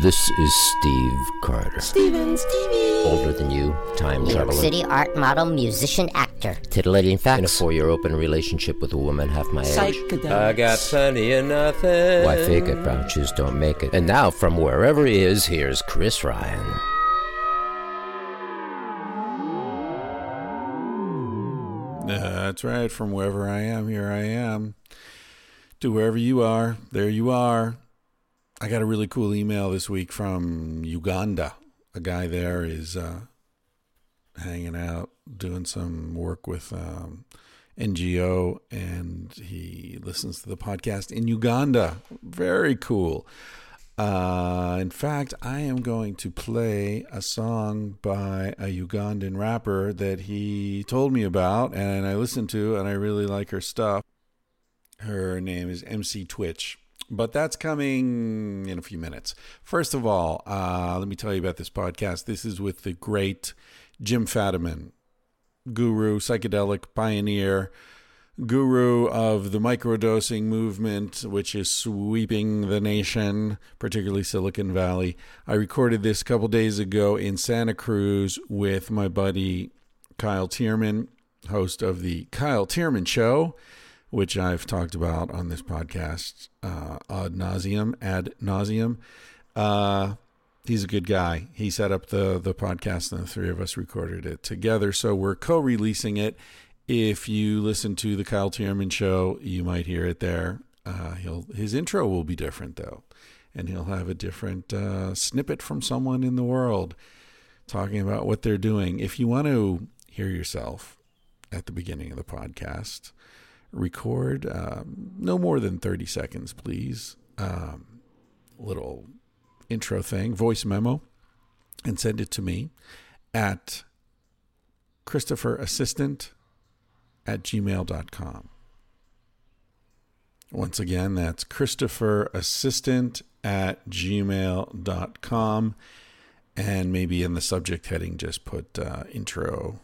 This is Steve Carter. Steven, Stevie. Older than you, time New York traveler. City art model, musician, actor. Titillating facts. In a four-year open relationship with a woman half my age. Psychedelics. I got plenty of nothing. Why fake it? Brown shoes don't make it. And now, from wherever he is, here's Chris Ryan. That's right. From wherever I am, here I am. To wherever you are, there you are. I got a really cool email this week from Uganda. A guy there is uh, hanging out, doing some work with um, NGO, and he listens to the podcast in Uganda. Very cool. Uh, in fact, I am going to play a song by a Ugandan rapper that he told me about, and I listened to, and I really like her stuff. Her name is MC Twitch, but that's coming in a few minutes. First of all, uh, let me tell you about this podcast. This is with the great Jim Fadiman, guru, psychedelic pioneer guru of the microdosing movement, which is sweeping the nation, particularly Silicon Valley. I recorded this a couple days ago in Santa Cruz with my buddy Kyle Thiermann, host of the Kyle Thiermann Show, which I've talked about on this podcast uh, ad nauseum, ad nauseum. Uh, he's a good guy. He set up the the podcast, and the three of us recorded it together. So we're co-releasing it. If you listen to the Kyle Thiermann show, you might hear it there. Uh, he'll his intro will be different though, and he'll have a different uh, snippet from someone in the world talking about what they're doing. If you want to hear yourself at the beginning of the podcast, record um, no more than thirty seconds, please. Um, little intro thing, voice memo, and send it to me at Christopher Assistant at gmail.com. Once again, that's Christopher Assistant at gmail.com. And maybe in the subject heading, just put uh, intro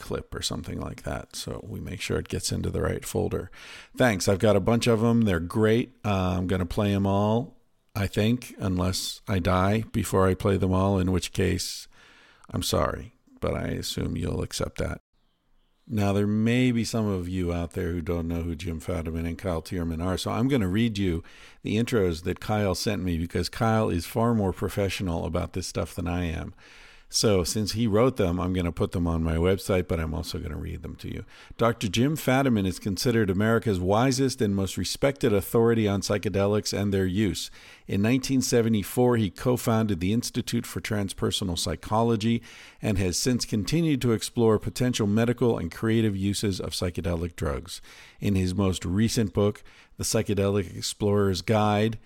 clip or something like that. So we make sure it gets into the right folder. Thanks. I've got a bunch of them. They're great. Uh, I'm going to play them all, I think, unless I die before I play them all, in which case, I'm sorry, but I assume you'll accept that. Now, there may be some of you out there who don't know who Jim Fadiman and Kyle Thiermann are, so I'm going to read you the intros that Kyle sent me because Kyle is far more professional about this stuff than I am. So, since he wrote them, I'm going to put them on my website, but I'm also going to read them to you. Dr. Jim Fadiman is considered America's wisest and most respected authority on psychedelics and their use. In 1974, he co founded the Institute for Transpersonal Psychology and has since continued to explore potential medical and creative uses of psychedelic drugs. In his most recent book, The Psychedelic Explorer's Guide,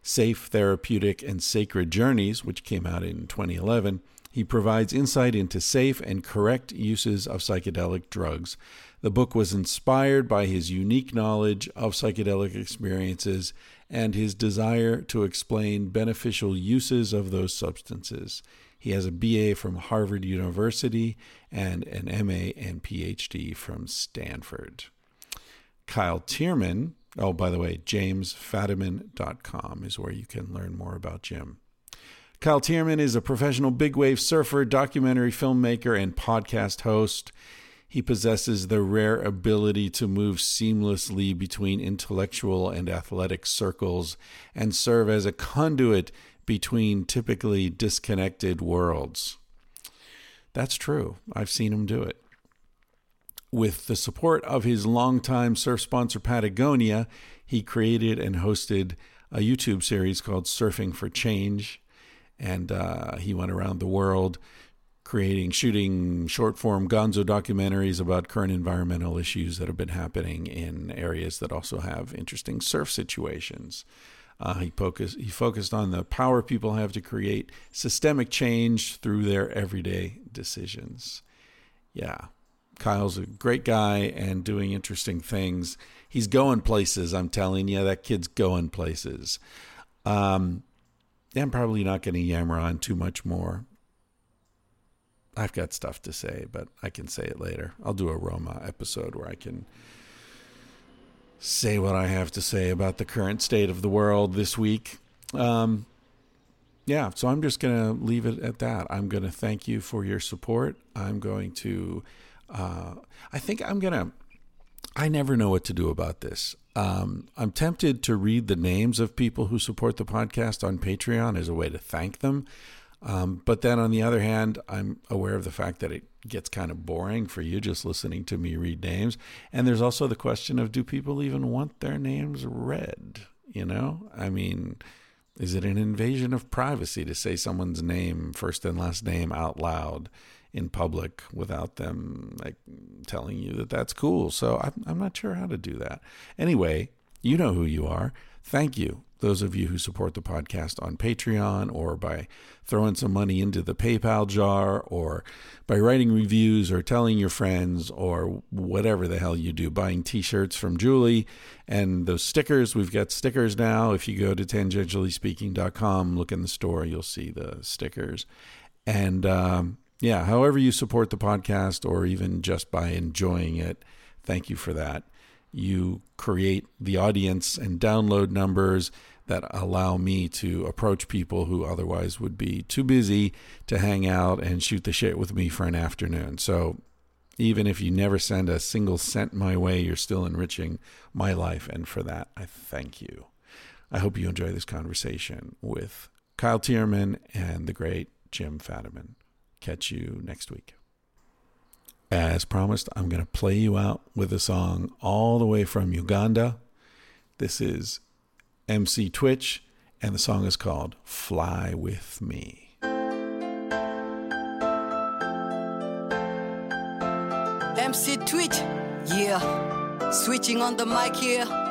Safe, Therapeutic, and Sacred Journeys, which came out in 2011, he provides insight into safe and correct uses of psychedelic drugs. The book was inspired by his unique knowledge of psychedelic experiences and his desire to explain beneficial uses of those substances. He has a BA from Harvard University and an MA and PhD from Stanford. Kyle Thiermann, oh, by the way, jamesfadiman.com is where you can learn more about Jim. Kyle Thiermann is a professional big wave surfer, documentary filmmaker, and podcast host. He possesses the rare ability to move seamlessly between intellectual and athletic circles and serve as a conduit between typically disconnected worlds. That's true. I've seen him do it. With the support of his longtime surf sponsor Patagonia, he created and hosted a YouTube series called Surfing for Change and uh, he went around the world creating, shooting short form gonzo documentaries about current environmental issues that have been happening in areas that also have interesting surf situations. Uh, he focused he focused on the power people have to create systemic change through their everyday decisions. Yeah, Kyle's a great guy and doing interesting things. He's going places. I'm telling you, that kid's going places. Um, I'm probably not going to yammer on too much more. I've got stuff to say, but I can say it later. I'll do a Roma episode where I can say what I have to say about the current state of the world this week. Um, yeah, so I'm just going to leave it at that. I'm going to thank you for your support. I'm going to, uh, I think I'm going to, I never know what to do about this. Um, I'm tempted to read the names of people who support the podcast on Patreon as a way to thank them. Um, but then on the other hand, I'm aware of the fact that it gets kind of boring for you just listening to me read names. And there's also the question of do people even want their names read? You know, I mean, is it an invasion of privacy to say someone's name, first and last name, out loud in public without them like telling you that that's cool? So I'm, I'm not sure how to do that. Anyway, you know who you are. Thank you those of you who support the podcast on Patreon or by throwing some money into the PayPal jar or by writing reviews or telling your friends or whatever the hell you do, buying t shirts from Julie and those stickers. We've got stickers now. If you go to tangentiallyspeaking.com, look in the store, you'll see the stickers. And um, yeah, however you support the podcast or even just by enjoying it, thank you for that you create the audience and download numbers that allow me to approach people who otherwise would be too busy to hang out and shoot the shit with me for an afternoon. So even if you never send a single cent my way, you're still enriching my life. And for that, I thank you. I hope you enjoy this conversation with Kyle Thiermann and the great Jim Fadiman. Catch you next week. As promised, I'm going to play you out with a song all the way from Uganda. This is MC Twitch, and the song is called Fly With Me. MC Twitch, yeah, switching on the mic here.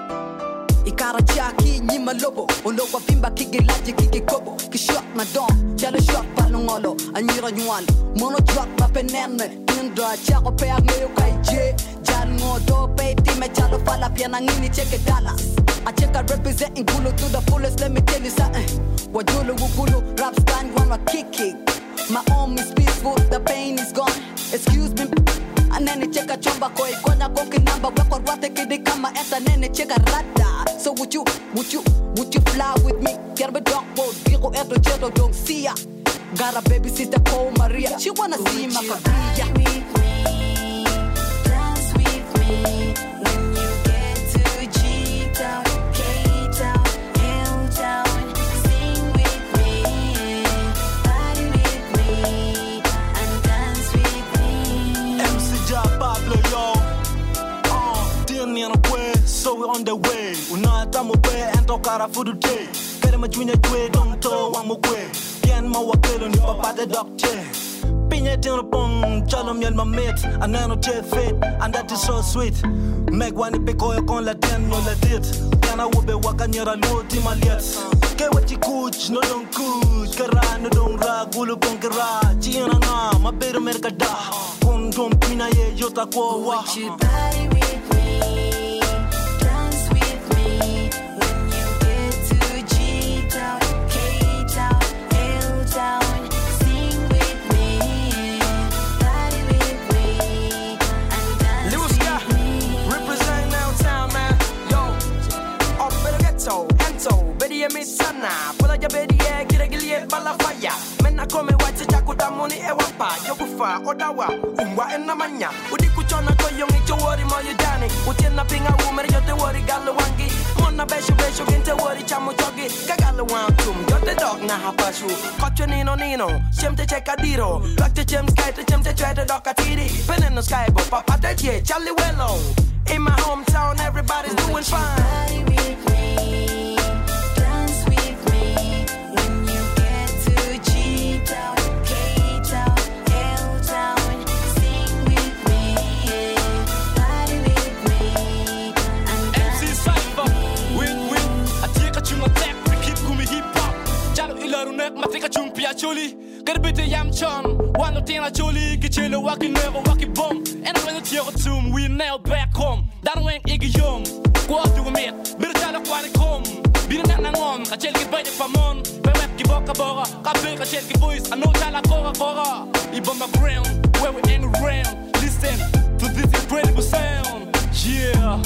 Ikara chaki nyima lobo. Olowa vimba kigilaji kigikobo kishot na don chalo shot palungolo anyira nyuan mono jwak mapenene do chako pe agmeyo kai je. Jal ngodo pe time chalo fala piana ngini cheke Dallas. I check I representing Gulu to the fullest let me tell you something. Wajulu wukulu rap stand one kick it My home is peaceful the pain is gone. Excuse me kama so would you would you would you fly with me gerbe dog bo diko eto cheto dong siya Got a babysitter called Maria. She wanna see my Maria. We're on the way. Unata mo pe, and tokara for the day. Kere ma jwinya jwe, don't to wa mo kwe. Yen ma wakelo ni papa the doctor Pinye tin pong chalo miel ma met. Anano che fit and that is so sweet. Meg wani pe koyo kon la ten no la dit. Yana wobe wakanyera lo ti maliet Ke wachi kuch no don kuch. Kara no don ra gulu kon kara Chiyana nga ma pero merka da. Kon don pina ye yota kwa wa e mitana, pula ya bedi e kire gilie bala fire. Mena come white cha kudamoni e wapa, yokufa odawa, umwa enamanya. Udi kuchona ko yongi chowori mo yudani, utiena pinga umere yote wori galo wangi. Mona besho besho gente wori chamo jogi, kagalo wantum, yote dog na hapashu. Kocho nino nino, chemte cheka diro, lakte chem sky te chemte chwete doka tiri. Pen in the sky go papa te chie, Charlie Wello. In my hometown, everybody's doing fine. Ilaru nek matika chung pia choli. Gerbite yam chon, wano tina choli, kichelo waki never waki bom. And when it's your tomb, we nail back home. That went iggy yum, go out to a mate, birjalo kwani kom. Bina na nangom, kachel ki baye pamon. Pewep ki boka boga, kape kachel ki boys, ano jala kora kora. Ibamba ground, where we ain't around. Listen to this incredible sound. Yeah,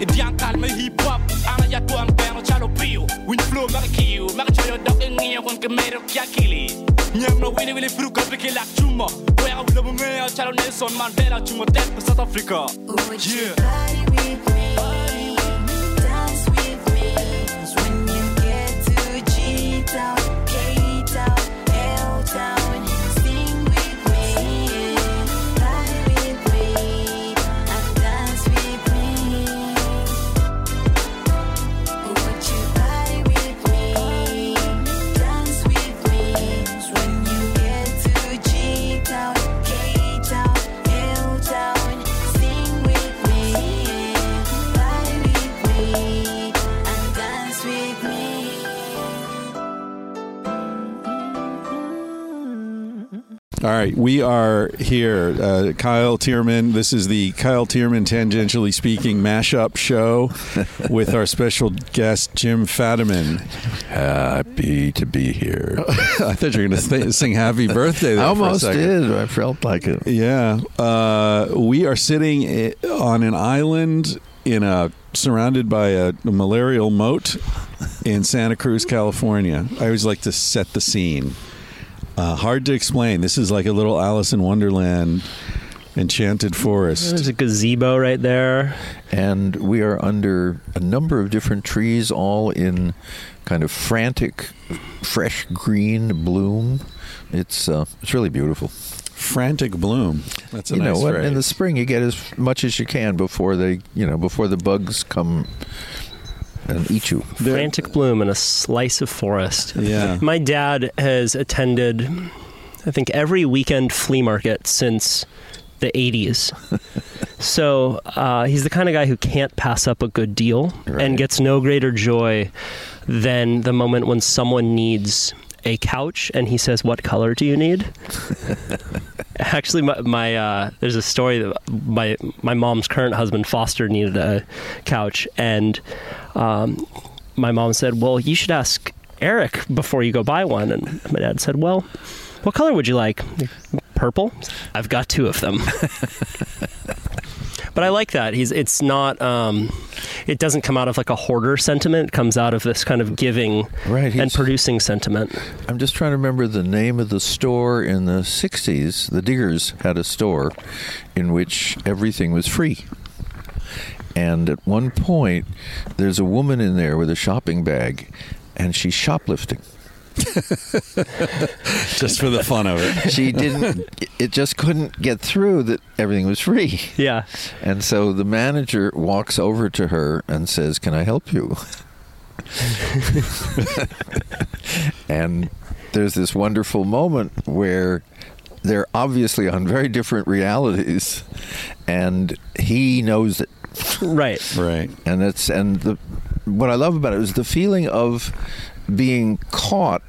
it young call me hip hop. Ana ya tuan pero chalo pio. Win flow maka kill, maka choyo dog in kon ke mero kya kili Nyam no wini wili fru ko beke lak chuma Wera wila mo mea chalo Nelson Mandela chuma tet pa South Africa Would you Yeah. party with me? Dance with me All right, we are here. Uh, Kyle Thiermann. This is the Kyle Thiermann Tangentially Speaking mashup show with our special guest Jim Fadiman. Happy to be here. I thought you were going to sing "Happy Birthday." There I for a almost did. I felt like it. Yeah, uh, we are sitting on an island in a surrounded by a, a malarial moat in Santa Cruz, California. I always like to set the scene. Uh, hard to explain. This is like a little Alice in Wonderland enchanted forest. There's a gazebo right there. And we are under a number of different trees, all in kind of frantic, fresh green bloom. It's uh, it's really beautiful. Frantic bloom. That's a you nice know, phrase. in the spring you get as much as you can before they, you know, before the bugs come and eat you. Frantic bloom and a slice of forest. yeah. My dad has attended, I think, every weekend flea market since the 80s. so uh, he's the kind of guy who can't pass up a good deal Right. and gets no greater joy than the moment when someone needs a couch and he says, What color do you need? Actually, my, my uh, there's a story that my my mom's current husband Foster needed a couch, and um, my mom said, "Well, you should ask Eric before you go buy one." And my dad said, "Well, what color would you like? Purple? I've got two of them." but I like that. He's it's not um, it doesn't come out of like a hoarder sentiment. It comes out of this kind of giving Right. and producing sentiment. I'm just trying to remember the name of the store in the 60s. The Diggers had a store in which everything was free. And at one point, there's a woman in there with a shopping bag, and she's shoplifting. Just for the fun of it. She didn't, it just couldn't get through that everything was free. Yeah. And so the manager walks over to her and says, Can I help you? and there's this wonderful moment where they're obviously on very different realities, and he knows it. Right. Right. And it's and the what I love about it is the feeling of being caught,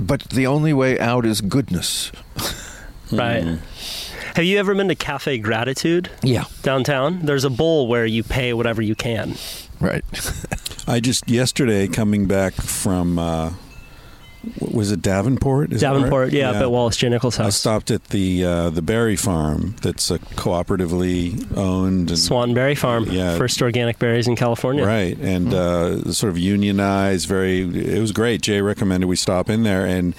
but the only way out is goodness. Right. Have you ever been to Cafe Gratitude Yeah, downtown? There's a bowl where you pay whatever you can. right. I just yesterday coming back from uh, what was it Davenport? Is that right? Davenport, yeah, up at Wallace J. Nichols' house. I stopped at the uh, the berry farm that's a cooperatively owned and Swanberry Farm, Yeah. first organic berries in California. Right, and uh, sort of unionized. Very, it was great. Jay recommended we stop in there, and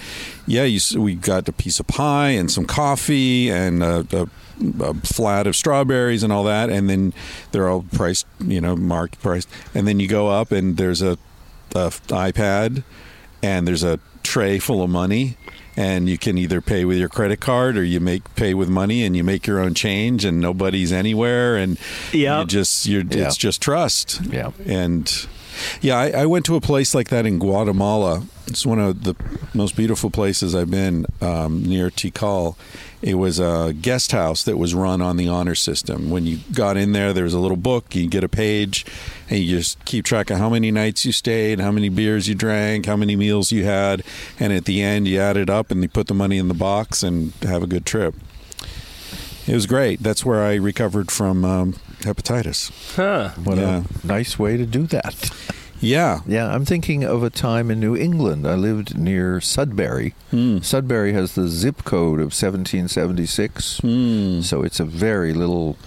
yeah, you, we got a piece of pie and some coffee and a, a, a flat of strawberries and all that, and then they're all priced, you know, marked priced, and then you go up and there's a, a iPad, and there's a tray full of money. And you can either pay with your credit card or you make pay with money, and you make your own change, and nobody's anywhere, and Yeah. you just you're Yeah. it's just trust. Yeah. And yeah, I, I went to a place like that in Guatemala. It's one of the most beautiful places I've been um, near Tikal. It was a guest house that was run on the honor system. When you got in there, there was a little book. You get a page, and you just keep track of how many nights you stayed, how many beers you drank, how many meals you had, and at the end, you add it up and you put the money in the box and have a good trip. It was great. That's where I recovered from um, hepatitis. Huh. What Yeah. a nice way to do that. Yeah. Yeah, I'm thinking of a time in New England. I lived near Sudbury. Hmm. Sudbury has the zip code of 1776, Hmm. so it's a very little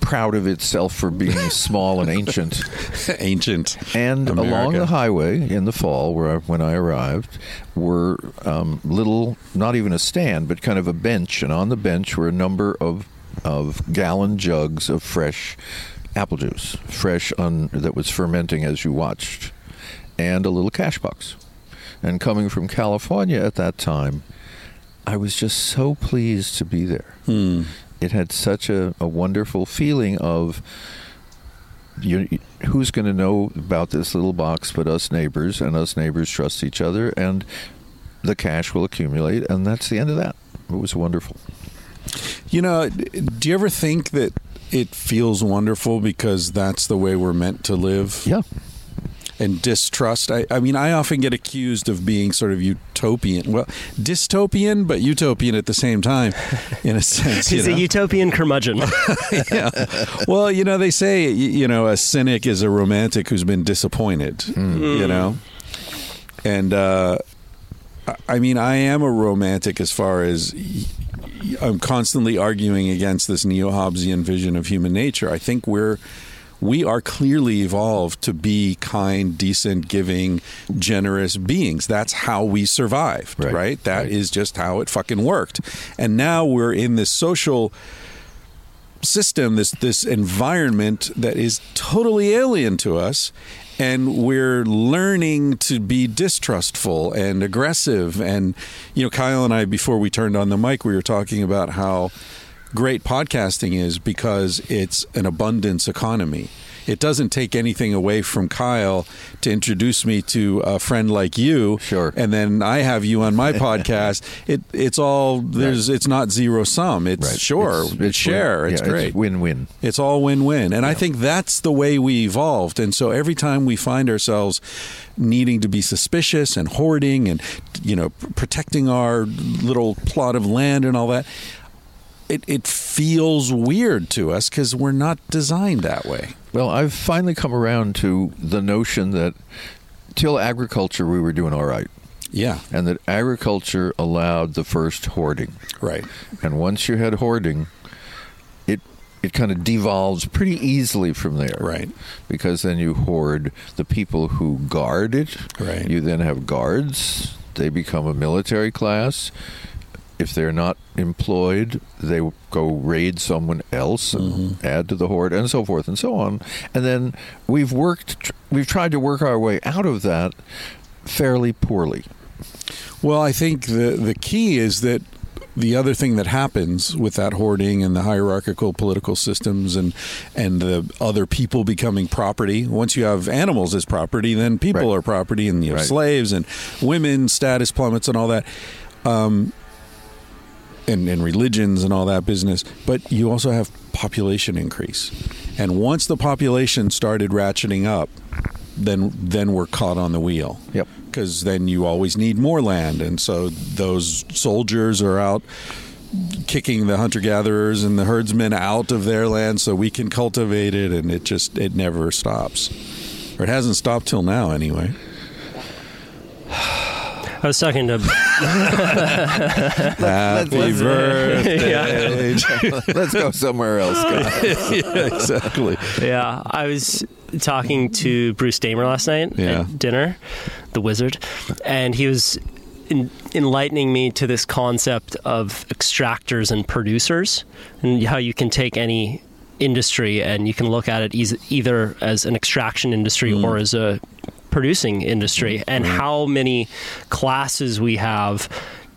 proud of itself for being small and ancient. Ancient. And along the highway in the fall, where I, when I arrived, were um, little, not even a stand, but kind of a bench, and on the bench were a number of of gallon jugs of fresh apple juice, fresh un, that was fermenting as you watched, and a little cash box. And coming from California at that time, I was just so pleased to be there. Hmm. It had such a, a wonderful feeling of you, who's going to know about this little box but us neighbors, and us neighbors trust each other, and the cash will accumulate, and that's the end of that. It was wonderful. You know, do you ever think that it feels wonderful because that's the way we're meant to live? Yeah. And distrust. I, I mean, I often get accused of being sort of utopian. Well, dystopian, but utopian at the same time, in a sense. He's you a utopian curmudgeon. yeah. Well, you know, they say, you know, a cynic is a romantic who's been disappointed, you know? And, uh, I- mean, I am a romantic as far as I'm constantly arguing against this neo Hobbesian vision of human nature. I think we're. We are clearly evolved to be kind, decent, giving, generous beings. That's how we survived, Right. right? That is Right. just how it fucking worked. And now we're in this social system, this this environment that is totally alien to us, and we're learning to be distrustful and aggressive. And you know, Kyle and I, before we turned on the mic, we were talking about how great podcasting is because it's an abundance economy. It doesn't take anything away from Kyle to introduce me to a friend like you. Sure. And then I have you on my podcast. It it's all there's it's not zero sum. It's sure. It's, share. win- It's yeah, great. win-win. It's all win-win, and I think that's the way we evolved. And so every time we find ourselves needing to be suspicious and hoarding and you know protecting our little plot of land and all that, it it feels weird to us because we're not designed that way. Well, I've finally come around to the notion that till agriculture we were doing all right, Yeah, and that agriculture allowed the first hoarding. right. And once you had hoarding, it it kind of devolves pretty easily from there. Right. Because then you hoard the people who guard it. Right. You then have guards. They become a military class. If they're not employed, they go raid someone else and Mm-hmm. add to the hoard, and so forth and so on. And then we've worked, we've tried to work our way out of that fairly poorly. Well, I think the the key is that the other thing that happens with that hoarding and the hierarchical political systems and and the other people becoming property. Once you have animals as property, then people Right. are property, and you have Right. slaves and women status plummets and all that. Um, and, and religions and all that business, but you also have population increase, and once the population started ratcheting up, then then we're caught on the wheel Yep. because then you always need more land, and so those soldiers are out kicking the hunter gatherers and the herdsmen out of their land so we can cultivate it, and it just it never stops, or it hasn't stopped till now anyway. I was talking to Happy let's- birthday! Let's go somewhere else. guys. yeah, exactly. yeah, I was talking to Bruce Damer last night Yeah. at dinner, the wizard, and he was in, enlightening me to this concept of extractors and producers, and how you can take any industry and you can look at it either as an extraction industry mm. or as a producing industry, mm-hmm. and how many classes we have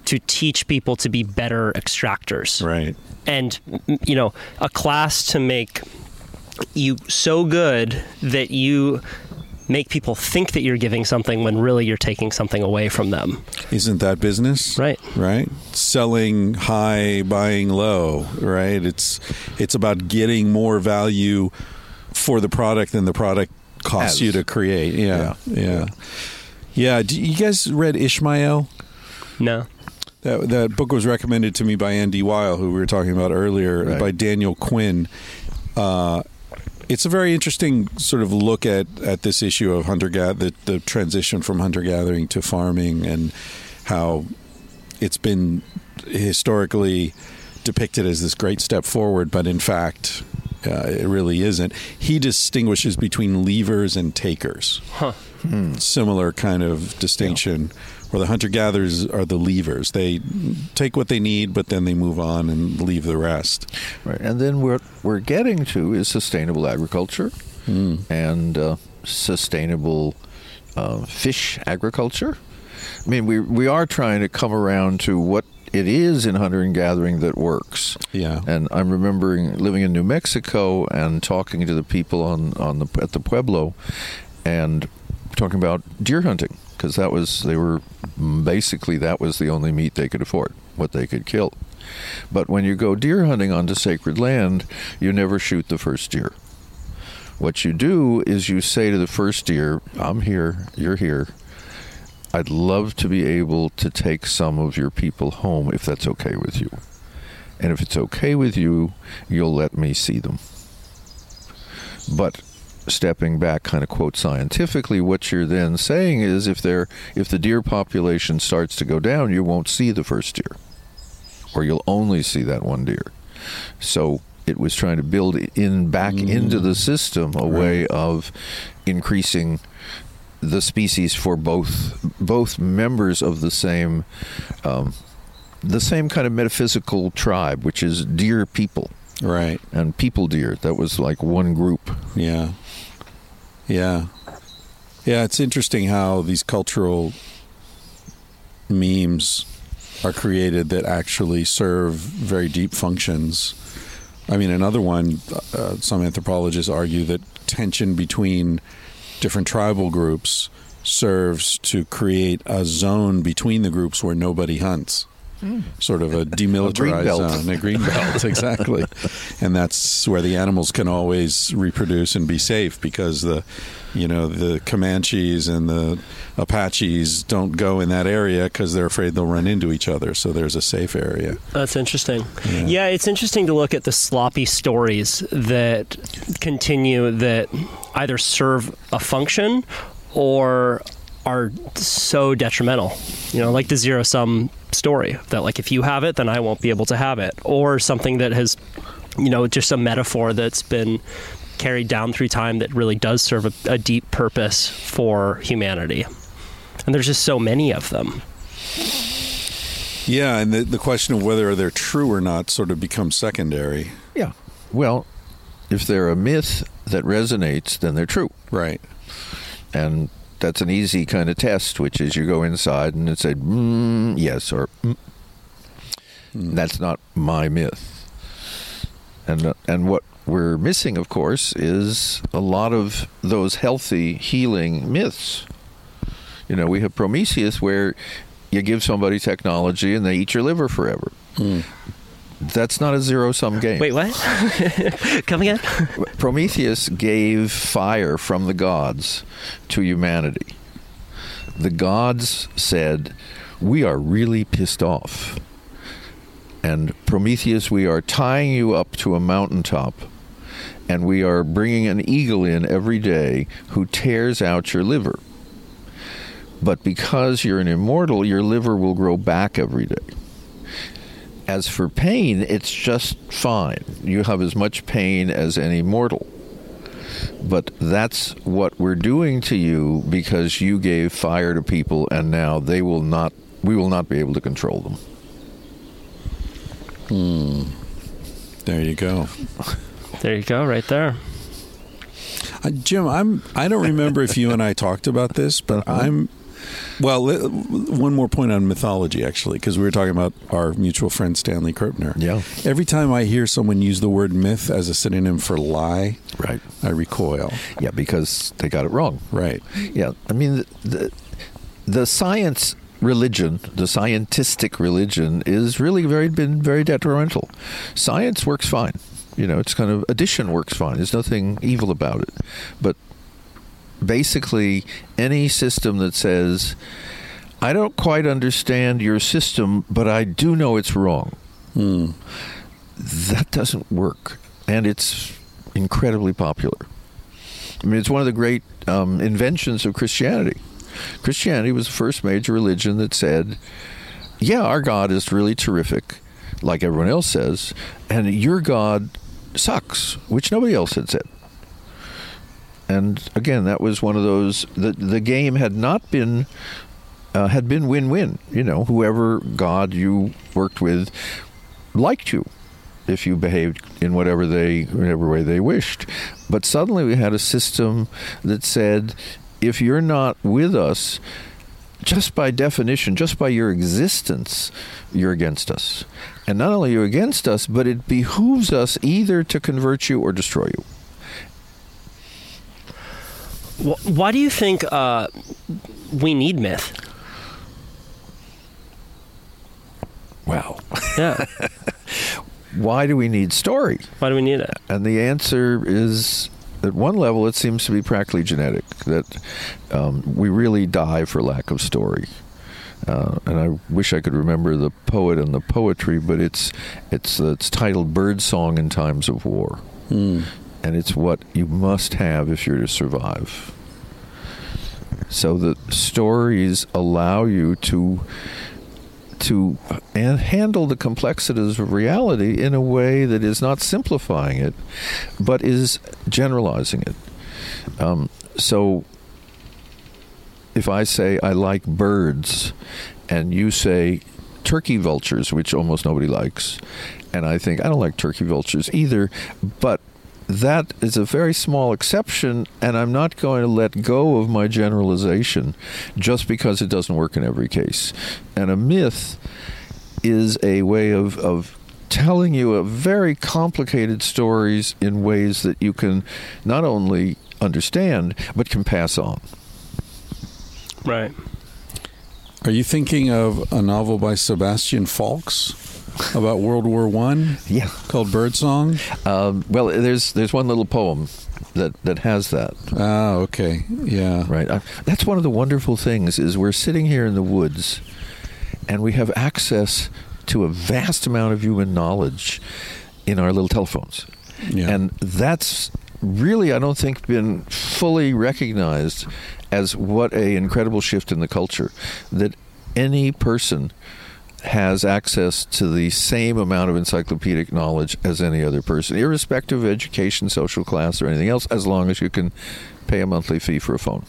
to teach people to be better extractors Right. and you know a class to make you so good that you make people think that you're giving something when really you're taking something away from them Isn't that business? Right. Right. Selling high, buying low. Right. It's it's about getting more value for the product than the product costs As. you to create. Yeah. Yeah. Yeah. Do you guys read Ishmael? no That that book was recommended to me by Andy Weil, who we were talking about earlier, Right. by Daniel Quinn. Uh, it's a very interesting sort of look at, at this issue of hunter gather the, the transition from hunter gathering to farming and how it's been historically depicted as this great step forward, but in fact, Uh, it really isn't. He distinguishes between leavers and takers. Huh. Similar kind of distinction, where the hunter gatherers are the leavers. They take what they need, but then they move on and leave the rest. Right. And then what we're getting to is sustainable agriculture and uh, sustainable uh, fish agriculture. I mean, we we are trying to come around to what it is in hunter and gathering that works. Yeah. And I'm remembering living in New Mexico and talking to the people on on the at the pueblo, and talking about deer hunting because that was they were mm, basically that was the only meat they could afford, what they could kill. But when you go deer hunting onto sacred land, you never shoot the first deer. What you do is you say to the first deer, I'm here, you're here. I'd love to be able to take some of your people home if that's okay with you. And if it's okay with you, you'll let me see them. But stepping back kind of quote scientifically what you're then saying is if if the deer population starts to go down you won't see the first deer or you'll only see that one deer so it was trying to build in back into the mm. system a way of increasing the species for both both members of the same um, the same kind of metaphysical tribe which is deer people Right. and people deer that was like one group Yeah. Yeah. Yeah, it's interesting how these cultural memes are created that actually serve very deep functions. I mean, another one, uh, some anthropologists argue that tension between different tribal groups serves to create a zone between the groups where nobody hunts. Sort of a demilitarized belt. zone, a green belt, exactly. and that's where the animals can always reproduce and be safe because the, you know, the Comanches and the Apaches don't go in that area because they're afraid they'll run into each other. So there's a safe area. That's interesting. Yeah. Yeah. it's interesting to look at the sloppy stories that continue that either serve a function or are so detrimental. You know, like the zero sum story that like if you have it, then I won't be able to have it, or something that has, you know, just a metaphor that's been carried down through time that really does serve a, a deep purpose for humanity. And there's just so many of them. Yeah, and the, the question of whether they're true or not sort of becomes secondary. Yeah. Well, if they're a myth that resonates, then they're true. Right. And that's an easy kind of test, which is you go inside and it said, mm, yes, or mm. that's not my myth. And, and what we're missing, of course, is a lot of those healthy, healing myths. You know, we have Prometheus where you give somebody technology and they eat your liver forever. That's not a zero sum game. Wait, what? Come again? Prometheus gave fire from the gods to humanity. The gods said, We are really pissed off. And Prometheus, we are tying you up to a mountaintop, and we are bringing an eagle in every day who tears out your liver. But because you're an immortal, your liver will grow back every day. As for pain, it's just fine. You have as much pain as any mortal. But that's what we're doing to you because you gave fire to people and now they will not we will not be able to control them. There you go. There you go, right there. Uh, Jim, I'm. I don't remember if you and I talked about this, but I'm. Well, one more point on mythology, actually, because we were talking about our mutual friend Stanley Krippner. Yeah. Every time I hear someone use the word myth as a synonym for lie, Right. I recoil. Yeah, because they got it wrong. Right. Yeah, I mean the the, the science religion, the scientistic religion, is really very been very detrimental. Science works fine. You know, it's kind of addition works fine. There's nothing evil about it, but basically any system that says I don't quite understand your system, but I do know it's wrong. That doesn't work, and it's incredibly popular. I mean, it's one of the great um, inventions of Christianity. Christianity was the first major religion that said, "Yeah, our God is really terrific, like everyone else says, and your God sucks, which nobody else had said. And again, that was one of those. The the game had not been uh, had been win win. You know, whoever God you worked with liked you if you behaved in whatever they whatever way they wished. But suddenly we had a system that said, if you're not with us, just by definition, just by your existence, you're against us. And not only are you against us, but it behooves us either to convert you or destroy you. Wh- Why do you think uh, we need myth? Wow. Yeah. Why do we need story? Why do we need it? And the answer is at one level, it seems to be practically genetic that um, we really die for lack of story. Uh, and I wish I could remember the poet and the poetry, but it's it's it's titled "Bird Song in Times of War," and it's what you must have if you're to survive. So the stories allow you to to and handle the complexities of reality in a way that is not simplifying it, but is generalizing it. Um, so, if I say I like birds, and you say turkey vultures, which almost nobody likes, and I think I don't like turkey vultures either, but that is a very small exception, and I'm not going to let go of my generalization just because it doesn't work in every case. And a myth is a way of, of telling you a very complicated stories in ways that you can not only understand but can pass on. Right. Are you thinking of a novel by Sebastian Faulks about World War One Yeah. called Birdsong? Um, well, there's there's one little poem that that has that. Ah, okay, yeah. right I, that's one of the wonderful things is we're sitting here in the woods and we have access to a vast amount of human knowledge in our little telephones Yeah. and that's really i don't think been fully recognized as what a incredible shift in the culture that any person has access to the same amount of encyclopedic knowledge as any other person, irrespective of education, social class, or anything else, as long as you can pay a monthly fee for a phone.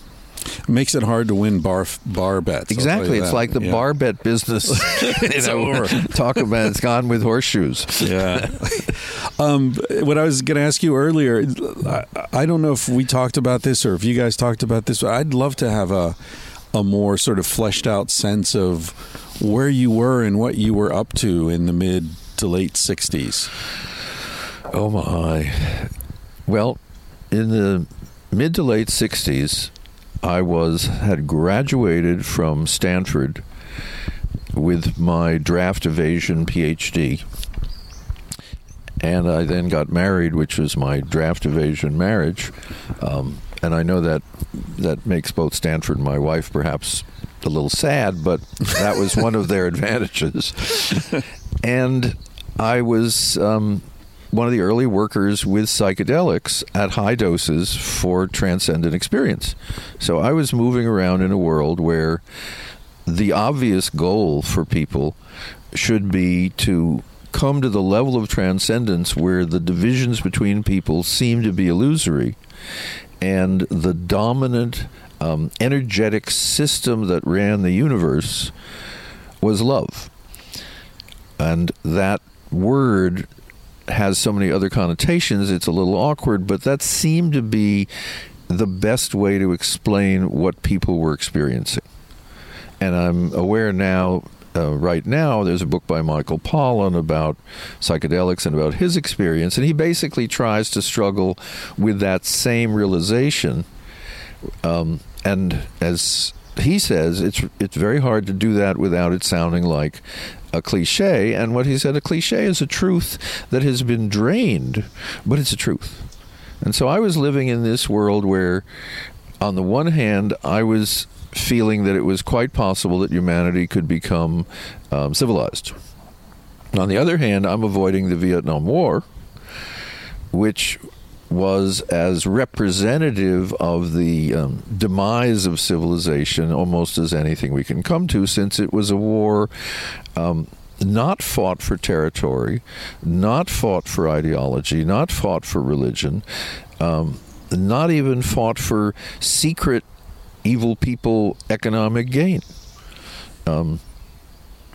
It Makes it hard to win bar bar bets. Exactly. It's that. like the Yeah. bar bet business. it's over. Talk about it's gone with horseshoes. Yeah. um, what I was going to ask you earlier, I, I don't know if we talked about this or if you guys talked about this. But I'd love to have a a more sort of fleshed out sense of where you were and what you were up to in the mid to late '60s. Oh my. Well, in the mid to late 60s, I was had graduated from Stanford with my draft evasion PhD. And I then got married, which was my draft evasion marriage. Um, and I know that that makes both Stanford and my wife perhaps a little sad, but that was one of their advantages. and I was um, one of the early workers with psychedelics at high doses for transcendent experience. So I was moving around in a world where the obvious goal for people should be to come to the level of transcendence where the divisions between people seem to be illusory and the dominant um, energetic system that ran the universe was love. And that word has so many other connotations, it's a little awkward, but that seemed to be the best way to explain what people were experiencing. And I'm aware now, uh, right now, there's a book by Michael Pollan about psychedelics and about his experience, and he basically tries to struggle with that same realization. Um, and as he says, it's it's very hard to do that without it sounding like a cliche. And what he said, a cliche is a truth that has been drained, but it's a truth. And so I was living in this world where, on the one hand, I was feeling that it was quite possible that humanity could become um, civilized. On the other hand, I'm avoiding the Vietnam War, which was as representative of the um, demise of civilization almost as anything we can come to, since it was a war um, not fought for territory, not fought for ideology, not fought for religion, um, not even fought for secret evil people economic gain. Um,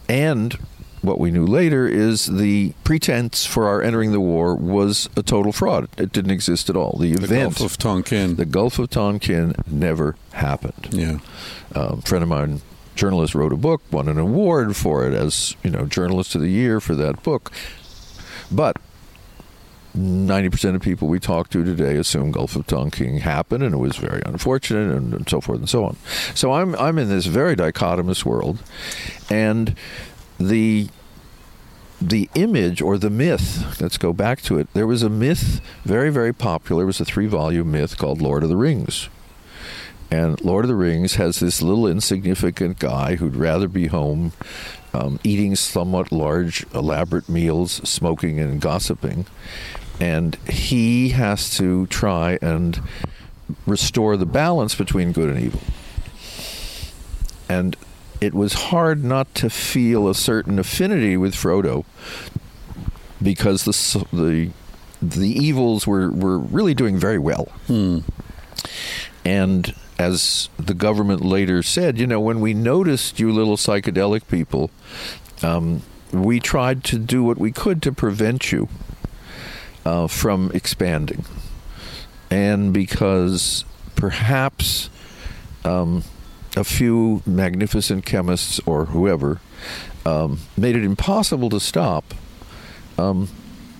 and what we knew later is the pretense for our entering the war was a total fraud. It didn't exist at all. The The event, Gulf of Tonkin. the Gulf of Tonkin, never happened. yeah. Um, a friend of mine, journalist, wrote a book, won an award for it as you know, journalist of the year for that book. But 90% of people we talk to today assume Gulf of Tonkin happened and it was very unfortunate and, and so forth and so on. So I'm I'm in this very dichotomous world and the the image or the myth, let's go back to it. There was a myth very very popular, it was a three-volume myth called Lord of the Rings. And Lord of the Rings has this little insignificant guy who'd rather be home um, eating somewhat large, elaborate meals, smoking and gossiping. And he has to try and restore the balance between good and evil. And it was hard not to feel a certain affinity with Frodo because the the the evils were, were really doing very well. And as the government later said, you know, when we noticed you little psychedelic people, um, we tried to do what we could to prevent you uh, from expanding. And because perhaps um, a few magnificent chemists or whoever um, made it impossible to stop, um,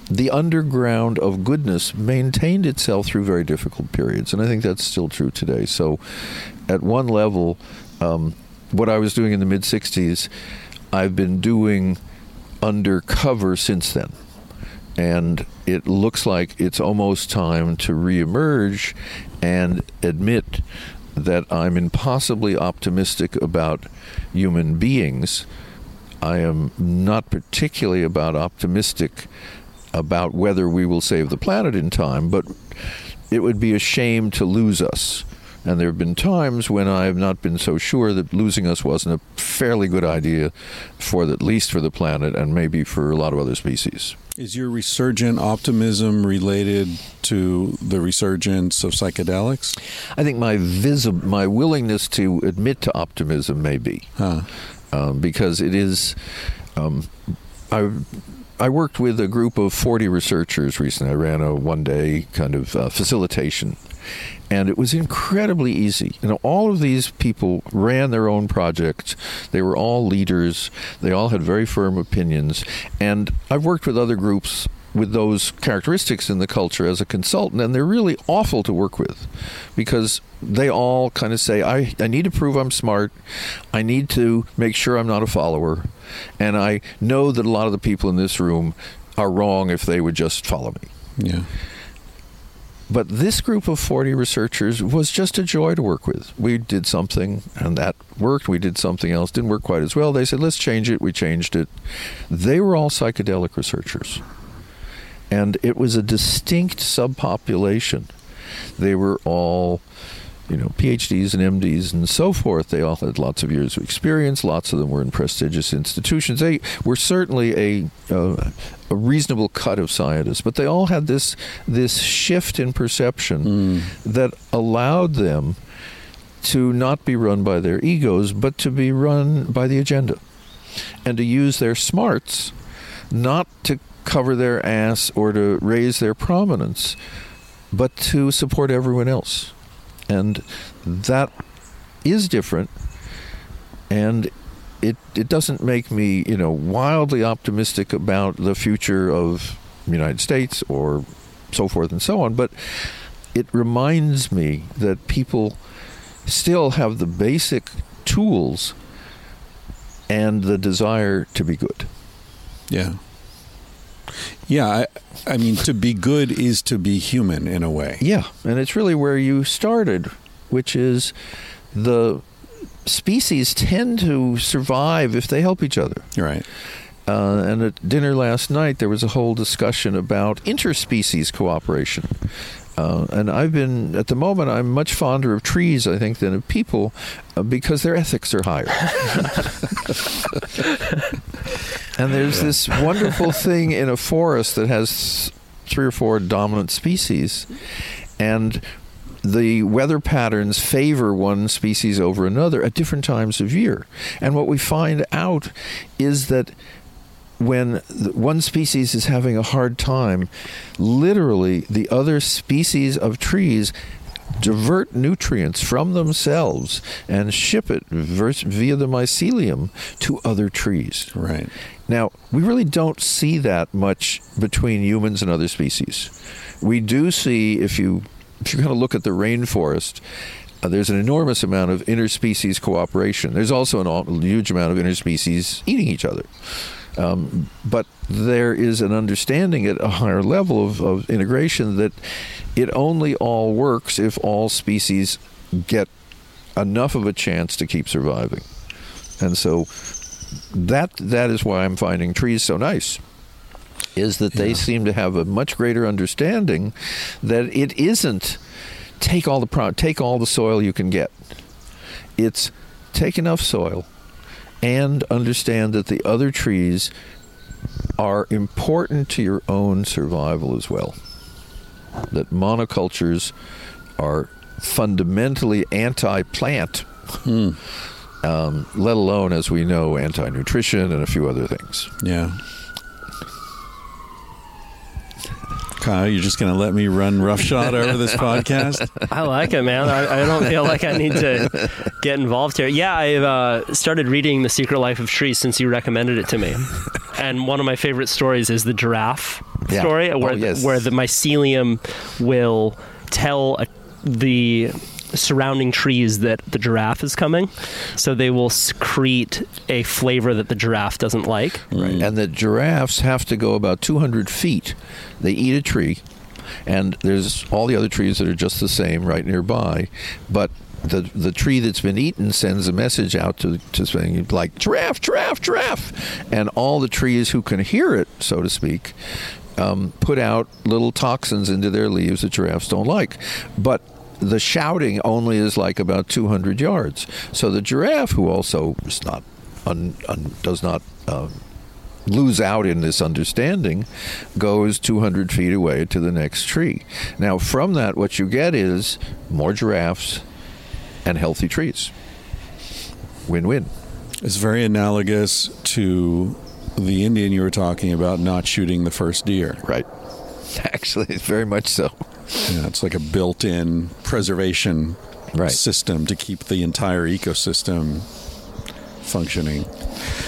the underground of goodness maintained itself through very difficult periods, and I think that's still true today. So, at one level, um, what I was doing in the mid '60s, I've been doing undercover since then, and it looks like it's almost time to reemerge and admit that I'm impossibly optimistic about human beings. I am not particularly about optimistic about whether we will save the planet in time, but it would be a shame to lose us. And there have been times when I have not been so sure that losing us wasn't a fairly good idea for the, at least for the planet and maybe for a lot of other species. Is your resurgent optimism related to the resurgence of psychedelics? I think my visi- my willingness to admit to optimism may be. Huh. um, because it is. Um, I I worked with a group of forty researchers recently. I ran a one day kind of uh, facilitation, and it was incredibly easy. You know, all of these people ran their own projects. They were all leaders. They all had very firm opinions, and I've worked with other groups with those characteristics in the culture as a consultant, and they're really awful to work with because they all kind of say, I, I need to prove I'm smart. I need to make sure I'm not a follower. And I know that a lot of the people in this room are wrong if they would just follow me. Yeah. But this group of 40 researchers was just a joy to work with. We did something and that worked. We did something else, didn't work quite as well. They said, let's change it. We changed it. They were all psychedelic researchers. And it was a distinct subpopulation. They were all, you know, PhDs and MDs and so forth. They all had lots of years of experience. Lots of them were in prestigious institutions. They were certainly a uh, a reasonable cut of scientists, but they all had this this shift in perception that allowed them to not be run by their egos, but to be run by the agenda, and to use their smarts not to cover their ass or to raise their prominence, but to support everyone else. And that is different. And it, it doesn't make me, you know, wildly optimistic about the future of the United States or so forth and so on, but it reminds me that people still have the basic tools and the desire to be good. Yeah. Yeah, I, I mean, to be good is to be human in a way. Yeah, and it's really where you started, which is the species tend to survive if they help each other. Right. Uh, and at dinner last night, there was a whole discussion about interspecies cooperation. Uh, and I've been, at the moment, I'm much fonder of trees, I think, than of people uh, because their ethics are higher. And there's this wonderful thing in a forest that has three or four dominant species, and the weather patterns favor one species over another at different times of year. And what we find out is that when one species is having a hard time, literally the other species of trees divert nutrients from themselves and ship it via the mycelium to other trees. Right. Now, we really don't see that much between humans and other species. We do see if you if you kind of look at the rainforest, uh, there's an enormous amount of interspecies cooperation. There's also a huge amount of interspecies eating each other. Um, but there is an understanding at a higher level of, of integration that it only all works if all species get enough of a chance to keep surviving. And so that that is why I'm finding trees so nice is that they yeah. seem to have a much greater understanding that it isn't take all the pro- take all the soil you can get. It's take enough soil and understand that the other trees are important to your own survival as well. That monocultures are fundamentally anti plant, hmm. um, let alone, as we know, anti nutrition and a few other things. Yeah. Kyle, you're just going to let me run roughshod over this podcast? I like it, man. I, I, don't feel like I need to get involved here. Yeah, I've uh, started reading The Secret Life of Trees since you recommended it to me. And one of my favorite stories is the giraffe yeah. story, where, oh, yes. where the mycelium will tell a, the surrounding trees that the giraffe is coming. So they will secrete a flavor that the giraffe doesn't like. Right. And the giraffes have to go about 200 feet. They eat a tree, and there's all the other trees that are just the same right nearby. But the the tree that's been eaten sends a message out to to saying like giraffe, giraffe, giraffe, and all the trees who can hear it, so to speak, um, put out little toxins into their leaves that giraffes don't like. But the shouting only is like about 200 yards. So the giraffe, who also is not un, un, does not uh, lose out in this understanding, goes 200 feet away to the next tree. Now, from that, what you get is more giraffes and healthy trees. Win-win. It's very analogous to the Indian you were talking about not shooting the first deer. Right. Actually, it's very much so. Yeah, it's like a built-in preservation right. system to keep the entire ecosystem functioning.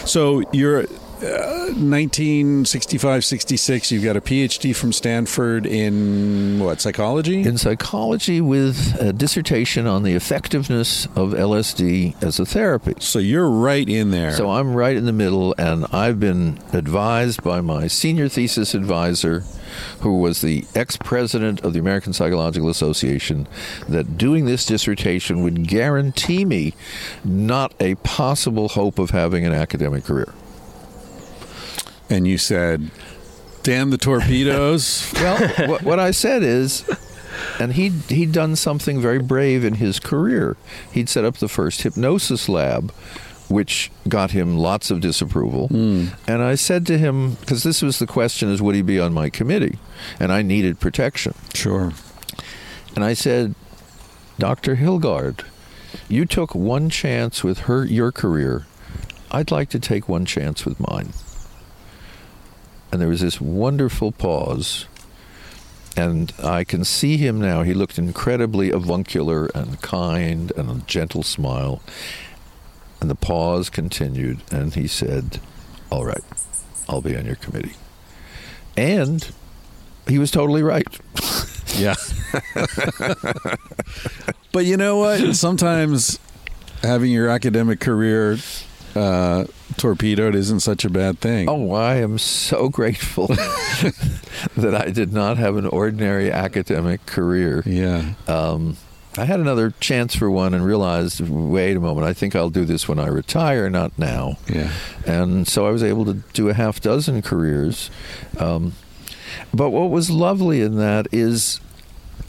So you're Uh, 1965 66 you've got a phd from stanford in what psychology? In psychology with a dissertation on the effectiveness of lsd as a therapy. So you're right in there. So i'm right in the middle and i've been advised by my senior thesis advisor who was the ex president of the American Psychological Association, that doing this dissertation would guarantee me not a possible hope of having an academic career and you said, "Damn the torpedoes." well, what, what I said is, and he he'd done something very brave in his career. He'd set up the first hypnosis lab, which got him lots of disapproval. Mm. And I said to him, because this was the question: is would he be on my committee? And I needed protection. Sure. And I said, Doctor Hilgard, you took one chance with her your career. I'd like to take one chance with mine and there was this wonderful pause. And I can see him now. He looked incredibly avuncular and kind and a gentle smile. And the pause continued, and he said, All right, I'll be on your committee. And he was totally right. yeah. but you know what? Sometimes having your academic career uh, torpedoed isn't such a bad thing. Oh, I am so grateful that I did not have an ordinary academic career. Yeah. Um, I had another chance for one and realized, wait a moment, I think I'll do this when I retire, not now. Yeah. And so I was able to do a half dozen careers. Um, but what was lovely in that is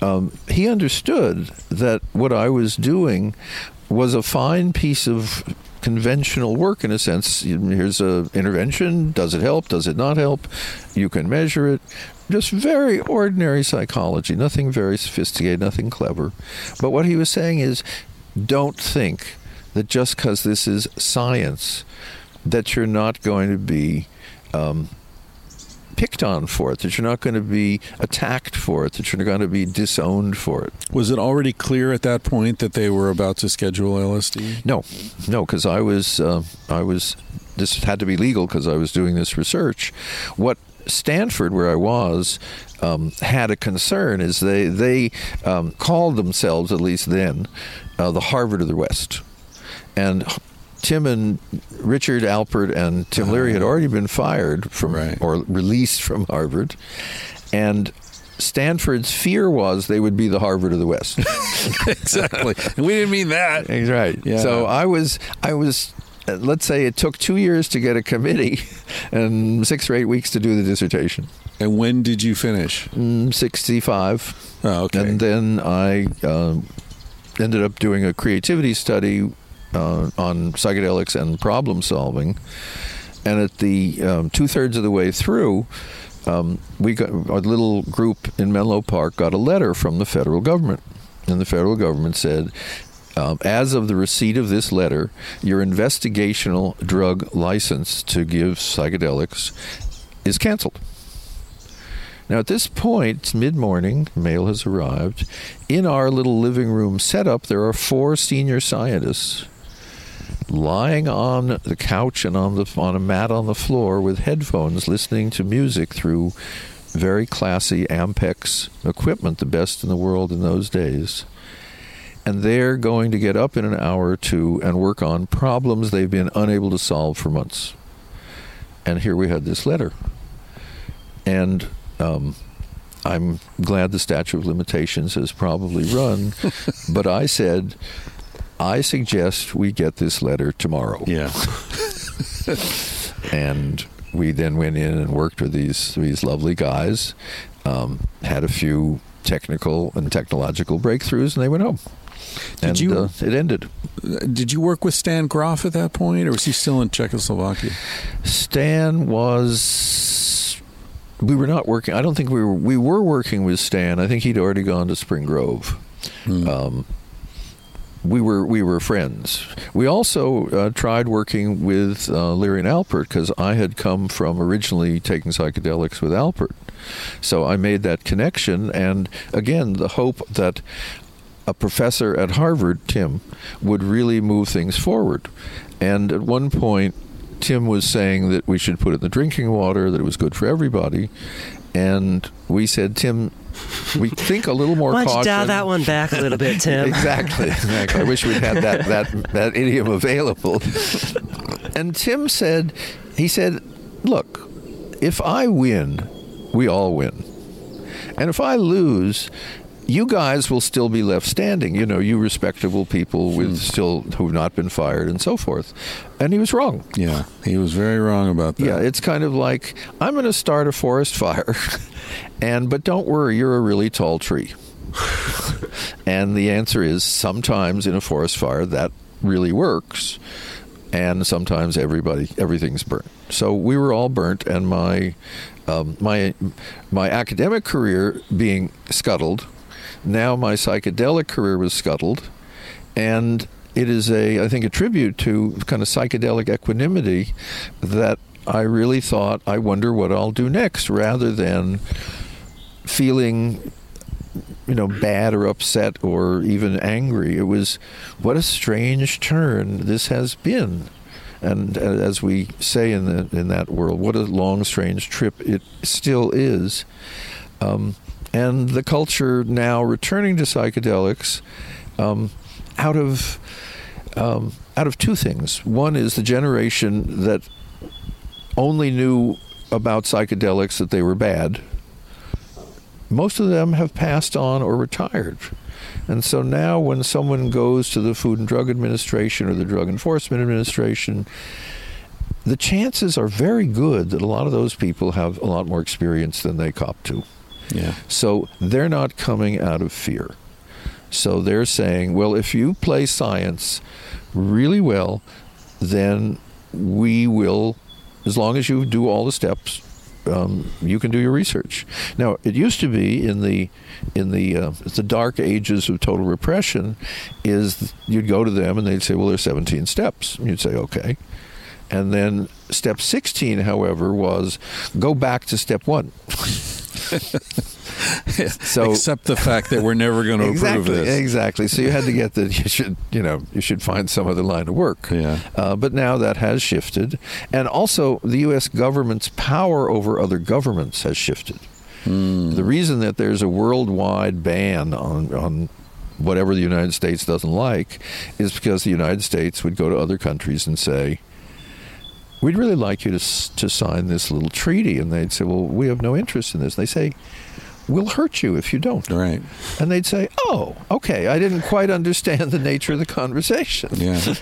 um, he understood that what I was doing was a fine piece of conventional work in a sense. Here's a intervention. Does it help? Does it not help? You can measure it. Just very ordinary psychology, nothing very sophisticated, nothing clever. But what he was saying is don't think that just because this is science, that you're not going to be um, picked on for it, that you're not going to be attacked for it, that you're not going to be disowned for it. Was it already clear at that point that they were about to schedule LSD? No, no, because I was, uh, I was. This had to be legal because I was doing this research. What Stanford, where I was, um, had a concern is they they um, called themselves at least then uh, the Harvard of the West, and Tim and Richard Alpert and Tim Leary had already been fired from Right. or released from Harvard, and Stanford's fear was they would be the Harvard of the West. exactly. And we didn't mean that. Right. Yeah. So I was, I was. Let's say it took two years to get a committee, and six or eight weeks to do the dissertation. And when did you finish? Mm, Sixty-five. Oh, okay. And then I uh, ended up doing a creativity study uh, on psychedelics and problem solving. And at the um, two thirds of the way through, um, we got a little group in Menlo Park got a letter from the federal government, and the federal government said. Um, as of the receipt of this letter, your investigational drug license to give psychedelics is canceled. Now, at this point, it's mid morning, mail has arrived. In our little living room setup, there are four senior scientists lying on the couch and on, the, on a mat on the floor with headphones listening to music through very classy Ampex equipment, the best in the world in those days. And they're going to get up in an hour or two and work on problems they've been unable to solve for months. And here we had this letter. And um, I'm glad the statute of limitations has probably run, but I said, I suggest we get this letter tomorrow. yeah. And we then went in and worked with these these lovely guys, um, had a few technical and technological breakthroughs, and they went home. Did and you- uh, it ended. Did you work with Stan Grof at that point, or was he still in Czechoslovakia? Stan was. We were not working. I don't think we were. We were working with Stan. I think he'd already gone to Spring Grove. Um, we were we were friends. We also uh, tried working with uh, Leary and Alpert because I had come from originally taking psychedelics with Alpert, so I made that connection. And again, the hope that a professor at Harvard, Tim, would really move things forward. And at one point, Tim was saying that we should put it in the drinking water, that it was good for everybody. And we said, Tim, we think a little more Why don't you dial that one back a little bit, Tim? Exactly. exactly. I wish we'd had that, that, that idiom available. And Tim said, he said, look, if I win, we all win. And if I lose, you guys will still be left standing. You know, you respectable people with still who've not been fired and so forth. And he was wrong. Yeah, he was very wrong about that. Yeah, it's kind of like I'm going to start a forest fire, and but don't worry, you're a really tall tree. and the answer is sometimes in a forest fire that really works, and sometimes everybody everything's burnt. So we were all burnt, and my um, my my academic career being scuttled. Now my psychedelic career was scuttled, and it is a I think a tribute to kind of psychedelic equanimity that I really thought I wonder what I'll do next rather than feeling you know bad or upset or even angry. It was what a strange turn this has been. And uh, as we say in the in that world what a long strange trip it still is. Um, and the culture now returning to psychedelics um, out of um, out of two things. One is the generation that only knew about psychedelics that they were bad. Most of them have passed on or retired. And so now, when someone goes to the Food and Drug Administration or the Drug Enforcement Administration, the chances are very good that a lot of those people have a lot more experience than they cop to. Yeah. So they're not coming out of fear. So they're saying, well, if you play science really well, then we will, as long as you do all the steps, um, you can do your research. Now, it used to be in the in the uh, the dark ages of total repression, is you'd go to them and they'd say, "Well, there's 17 steps." And you'd say, "Okay," and then step 16, however, was go back to step one. so accept the fact that we're never going to exactly, approve this. Exactly. So you had to get that you should, you know, you should find some other line of work. Yeah. Uh, but now that has shifted, and also the U.S. government's power over other governments has shifted. Hmm. The reason that there's a worldwide ban on on whatever the United States doesn't like is because the United States would go to other countries and say, "We'd really like you to to sign this little treaty," and they'd say, "Well, we have no interest in this." they say, "We'll hurt you if you don't." Right. And they'd say, "Oh, okay, I didn't quite understand the nature of the conversation." Yeah.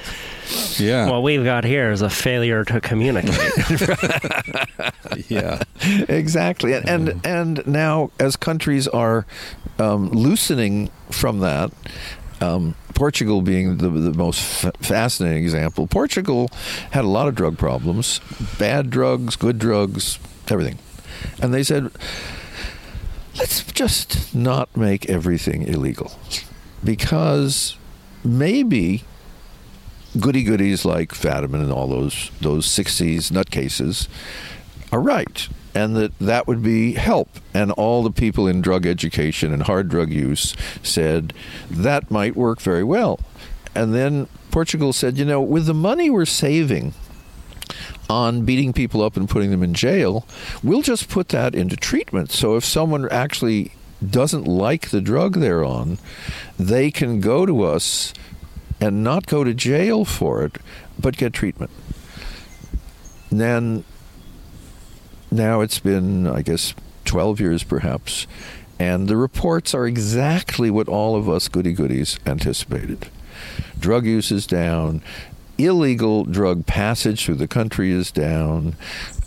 Yeah. What we've got here is a failure to communicate. yeah. exactly. And, and and now as countries are um, loosening from that, um, Portugal being the, the most fa- fascinating example. Portugal had a lot of drug problems, bad drugs, good drugs, everything, and they said, let's just not make everything illegal, because maybe goody goodies like Fadiman and all those those 60s nutcases are right and that that would be help. And all the people in drug education and hard drug use said that might work very well. And then Portugal said you know with the money we're saving on beating people up and putting them in jail we'll just put that into treatment. So if someone actually doesn't like the drug they're on they can go to us and not go to jail for it, but get treatment. And then now it's been, I guess, 12 years perhaps, and the reports are exactly what all of us goody goodies anticipated. Drug use is down, illegal drug passage through the country is down.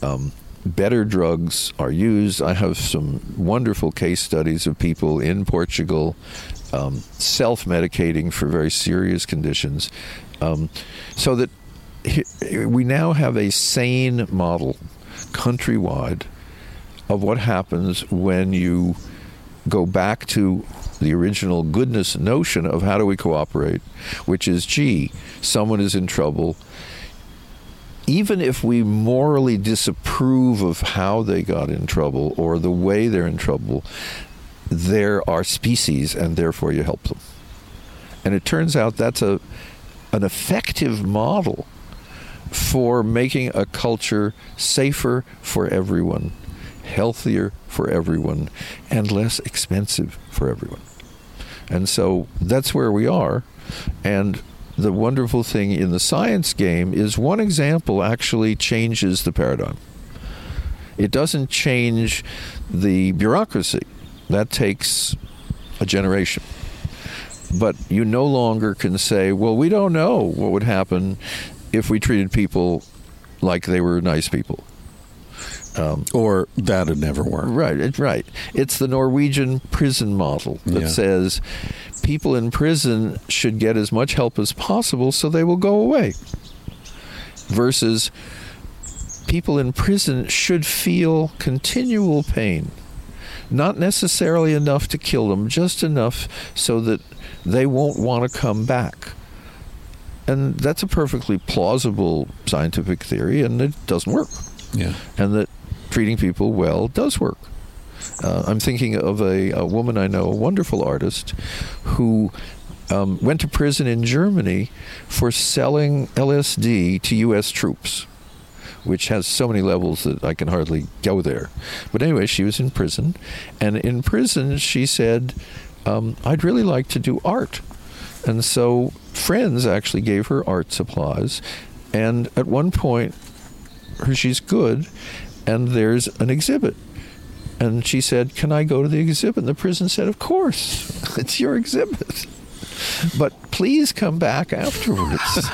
Um, better drugs are used. I have some wonderful case studies of people in Portugal um, self medicating for very serious conditions. Um, so that we now have a sane model countrywide of what happens when you go back to the original goodness notion of how do we cooperate, which is gee, someone is in trouble. Even if we morally disapprove of how they got in trouble or the way they're in trouble, there are species and therefore you help them. And it turns out that's a an effective model for making a culture safer for everyone, healthier for everyone, and less expensive for everyone. And so that's where we are. And the wonderful thing in the science game is one example actually changes the paradigm. It doesn't change the bureaucracy. That takes a generation. But you no longer can say, well, we don't know what would happen if we treated people like they were nice people. Um, Or that'd never work. Right, it's right. It's the Norwegian prison model that Yeah. says people in prison should get as much help as possible so they will go away. Versus people in prison should feel continual pain. Not necessarily enough to kill them, just enough so that they won't want to come back. And that's a perfectly plausible scientific theory, and it doesn't work Yeah. and that treating people well does work. Uh, I'm thinking of a, a woman I know, a wonderful artist, who um, went to prison in Germany for selling LSD to U.S. troops, which has so many levels that I can hardly go there. But anyway, she was in prison, and in prison she said, um, "I'd really like to do art." And so friends actually gave her art supplies, and at one point her she's good and there's an exhibit. And she said can i go to the exhibit? And the prison said of course. It's your exhibit but please come back afterwards.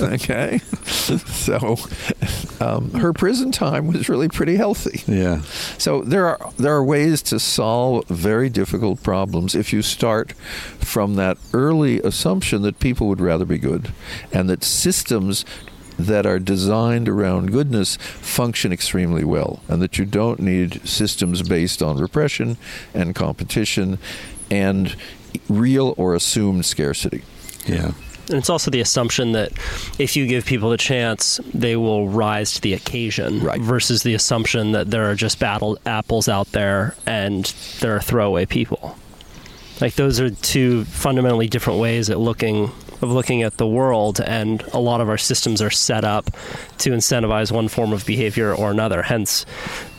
okay, so um, her prison time was really pretty healthy. Yeah. So there are there are ways to solve very difficult problems if you start from that early assumption that people would rather be good, and that systems that are designed around goodness function extremely well, and that you don't need systems based on repression and competition and real or assumed scarcity. Yeah. And it's also the assumption that if you give people a chance, they will rise to the occasion. Right. Versus the assumption that there are just battle apples out there and there are throwaway people. Like those are two fundamentally different ways at looking of looking at the world and a lot of our systems are set up to incentivize one form of behavior or another. Hence,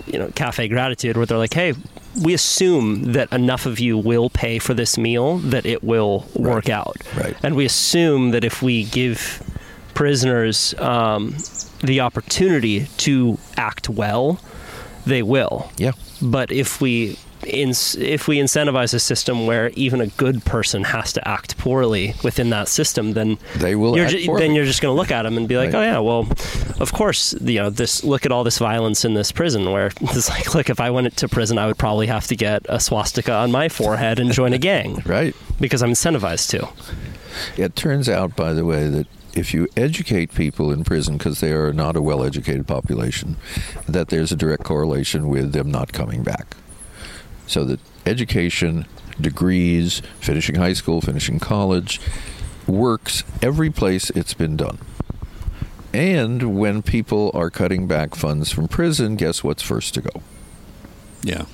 you know, cafe gratitude where they're like, "Hey, we assume that enough of you will pay for this meal that it will work out. Right. And we assume that if we give prisoners um, the opportunity to act well, they will. Yeah. But if we in, if we incentivize a system where even a good person has to act poorly within that system, then They will You're ju- then you're just going to look at them and be like, Right. oh yeah, well, of course, you know, this. Look at all this violence in this prison. Where it's like, look, if I went to prison, I would probably have to get a swastika on my forehead and join a gang Right. because I'm incentivized to. It turns out, by the way, that if you educate people in prison because they are not a well educated population, that there's a direct correlation with them not coming back. So that education, degrees, finishing high school, finishing college, works every place it's been done. And when people are cutting back funds from prison, guess what's first to go? Yeah.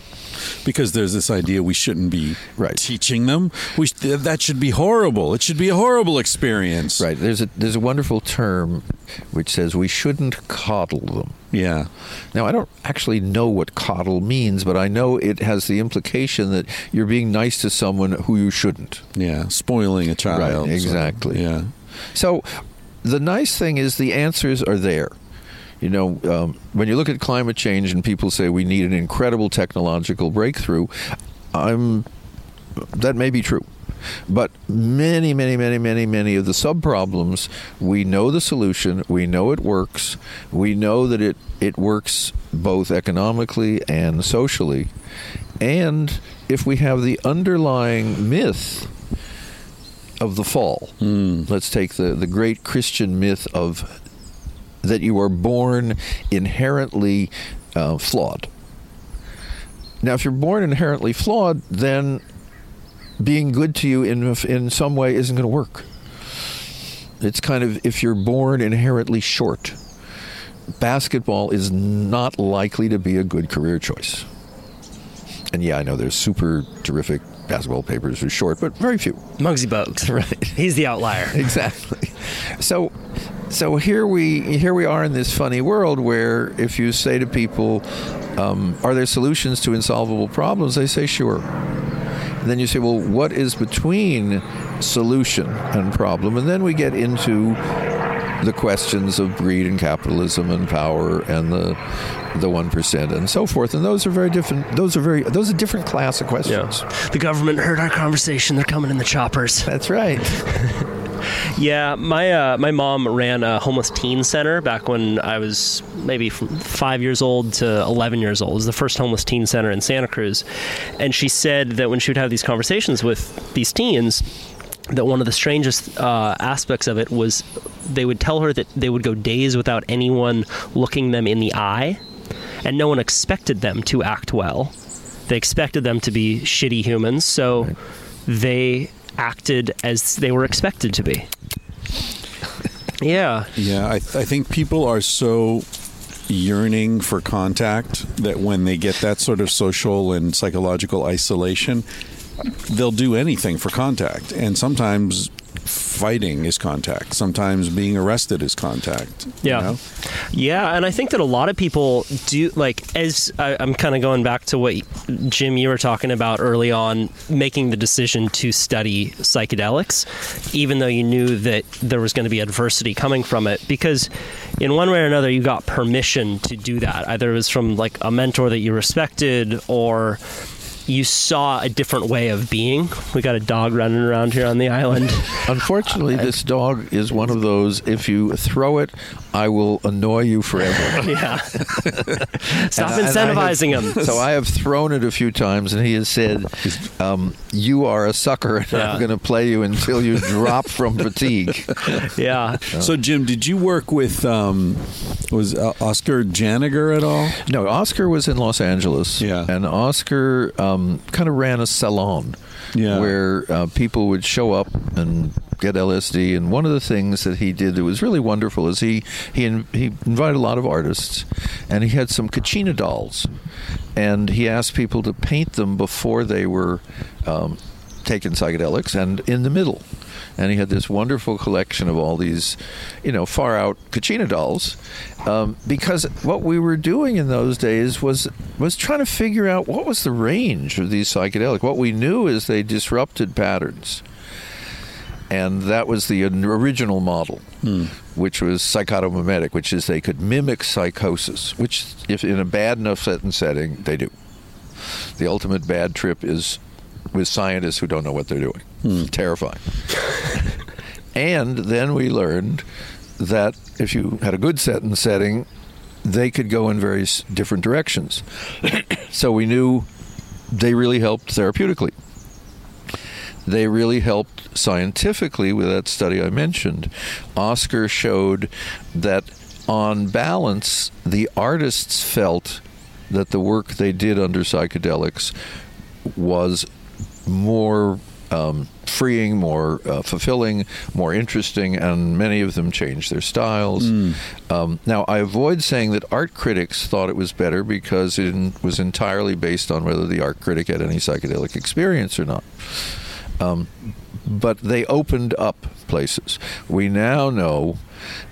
Because there's this idea we shouldn't be Right. teaching them. We sh- that should be horrible. It should be a horrible experience. Right. There's a there's a wonderful term which says we shouldn't coddle them. Yeah. Now, I don't actually know what coddle means, but I know it has the implication that you're being nice to someone who you shouldn't. Yeah. Spoiling a child. Right, so, exactly. yeah. So, the nice thing is the answers are there. You know, um, when you look at climate change and people say we need an incredible technological breakthrough, I'm that may be true. But many, many, many, many, many of the sub problems, we know the solution, we know it works, we know that it, it works both economically and socially. And if we have the underlying myth of the fall, let's take the, the great Christian myth of that you are born inherently uh, flawed. Now, if you're born inherently flawed, then being good to you in in some way isn't going to work. It's kind of if you're born inherently short, basketball is not likely to be a good career choice. And yeah, I know there's super terrific basketball papers who are short, but very few. Muggsy Bogues. Right. He's the outlier. Exactly. So so here we here we are in this funny world where if you say to people, um, "Are there solutions to insolvable problems?" they say, "Sure." And then you say, "Well, what is between solution and problem?" And then we get into the questions of greed and capitalism and power and the the one percent and so forth. And those are very different. Those are very those are different class of questions. The government heard our conversation. They're coming in the choppers. That's right. Yeah, my uh, my mom ran a homeless teen center back when I was maybe from five years old to eleven years old. It was the first homeless teen center in Santa Cruz, and she said that when she would have these conversations with these teens, that one of the strangest uh, aspects of it was they would tell her that they would go days without anyone looking them in the eye, and no one expected them to act well. They expected them to be shitty humans, so they acted as they were expected to be. Yeah. Yeah, I, th- I think people are so yearning for contact that when they get that sort of social and psychological isolation, they'll do anything for contact. And sometimes fighting is contact. Sometimes being arrested is contact. you Yeah. know? Yeah, and I think that a lot of people do like as I, I'm kind of going back to what Jim you were talking about early on, making the decision to study psychedelics, even though you knew that there was going to be adversity coming from it, because in one way or another you got permission to do that. Either it was from like a mentor that you respected, or you saw a different way of being. We got a dog running around here on the island. Unfortunately, this dog is one of those. If you throw it, I will annoy you forever. yeah. Stop And I- and have- incentivizing him. So I have thrown it a few times, and he has said, um, "You are a sucker, and Yeah. I'm going to play you until you drop from fatigue." Yeah. So, Jim, did you work with um, was uh, Oscar Janiger at all? No, Oscar was in Los Angeles, Yeah. and Oscar um, kind of ran a salon Yeah. where uh, people would show up and get LSD. And one of the things that he did that was really wonderful is he he he invited a lot of artists, and he had some Kachina dolls, and he asked people to paint them before they were um, taken psychedelics, and in the middle. And he had this wonderful collection of all these, you know, far out Kachina dolls, um, because what we were doing in those days was was trying to figure out what was the range of these psychedelic. What we knew is they disrupted patterns, and that was the original model, which was psychotomimetic, which is they could mimic psychosis, which, if in a bad enough set and setting, they do. The ultimate bad trip is with scientists who don't know what they're doing. Terrifying. and then we learned that if you had a good set and setting, they could go in various different directions. so we knew they really helped therapeutically. They really helped scientifically with that study I mentioned. Oscar showed that on balance, the artists felt that the work they did under psychedelics was more um, freeing, more uh, fulfilling, more interesting, and many of them changed their styles. Um, now, I avoid saying that art critics thought it was better because it was entirely based on whether the art critic had any psychedelic experience or not. Um, but they opened up places. We now know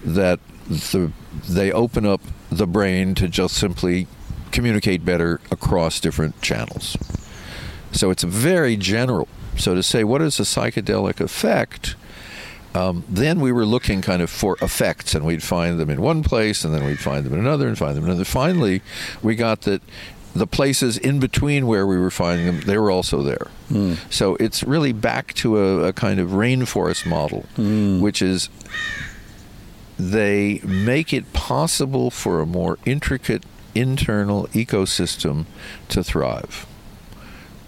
that the, they open up the brain to just simply communicate better across different channels. So it's a very general. So to say what is a psychedelic effect, um, then we were looking kind of for effects, and we'd find them in one place, and then we'd find them in another, and find them in another. Finally, we got that the places in between where we were finding them, they were also there. So it's really back to a, a kind of rainforest model, which is they make it possible for a more intricate internal ecosystem to thrive.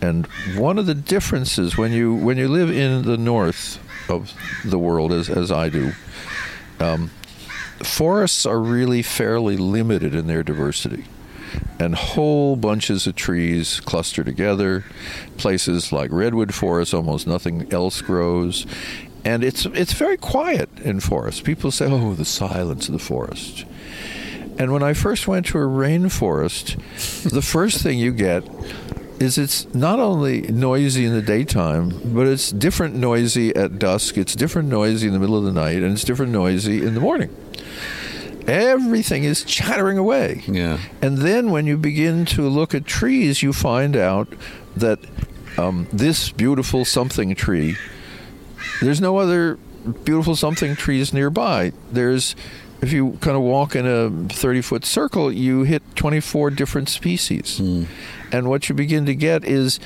And one of the differences when you when you live in the north of the world, as as I do, um, forests are really fairly limited in their diversity, and whole bunches of trees cluster together. Places like redwood forests, almost nothing else grows, and it's it's very quiet in forests. People say, "Oh, the silence of the forest." And when I first went to a rainforest, the first thing you get is it's not only noisy in the daytime, but it's different noisy at dusk, it's different noisy in the middle of the night, and it's different noisy in the morning. Everything is chattering away. Yeah. And then when you begin to look at trees, you find out that um, this beautiful something tree, there's no other beautiful something trees nearby. There's, if you kind of walk in a 30 foot circle, you hit 24 different species. And what you begin to get is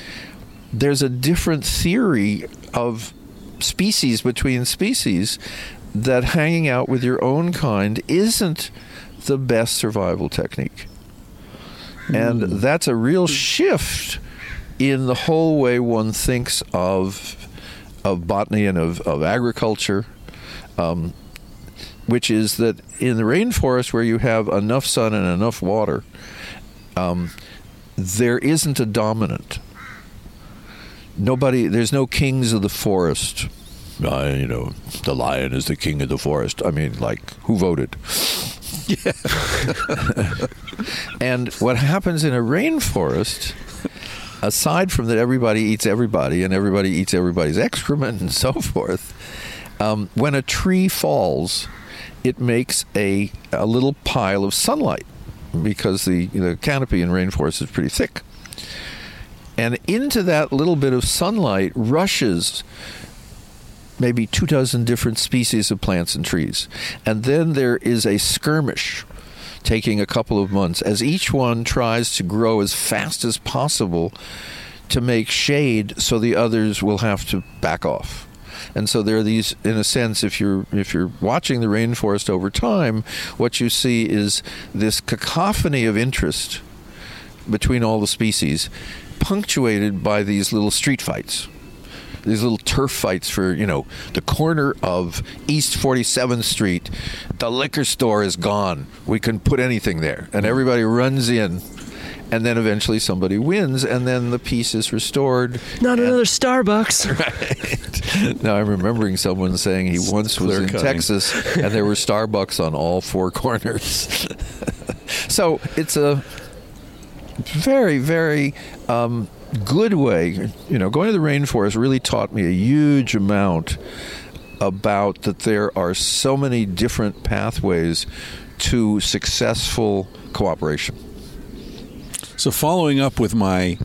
there's a different theory of species between species that hanging out with your own kind isn't the best survival technique. And that's a real shift in the whole way one thinks of of botany and of, of agriculture, um, which is that in the rainforest where you have enough sun and enough water, um, there isn't a dominant. Nobody, there's no kings of the forest. Uh, you know, the lion is the king of the forest. I mean, like, who voted? and what happens in a rainforest, aside from that everybody eats everybody and everybody eats everybody's excrement and so forth, um, when a tree falls, it makes a, a little pile of sunlight because the, the canopy in rainforest is pretty thick. And into that little bit of sunlight rushes maybe two dozen different species of plants and trees. And then there is a skirmish taking a couple of months as each one tries to grow as fast as possible to make shade so the others will have to back off. And so there are these, in a sense, if you're if you're watching the rainforest over time, what you see is this cacophony of interest between all the species, punctuated by these little street fights these little turf fights for you know the corner of East 47th Street. The liquor store is gone. We can put anything there, and everybody runs in. And then eventually somebody wins, and then the peace is restored. Not another Starbucks. Right. now I'm remembering someone saying he once was in clear-cutting. Texas, and there were Starbucks on all four corners. so it's a very, very um, good way. You know, going to the rainforest really taught me a huge amount about that there are so many different pathways to successful cooperation. So following up with my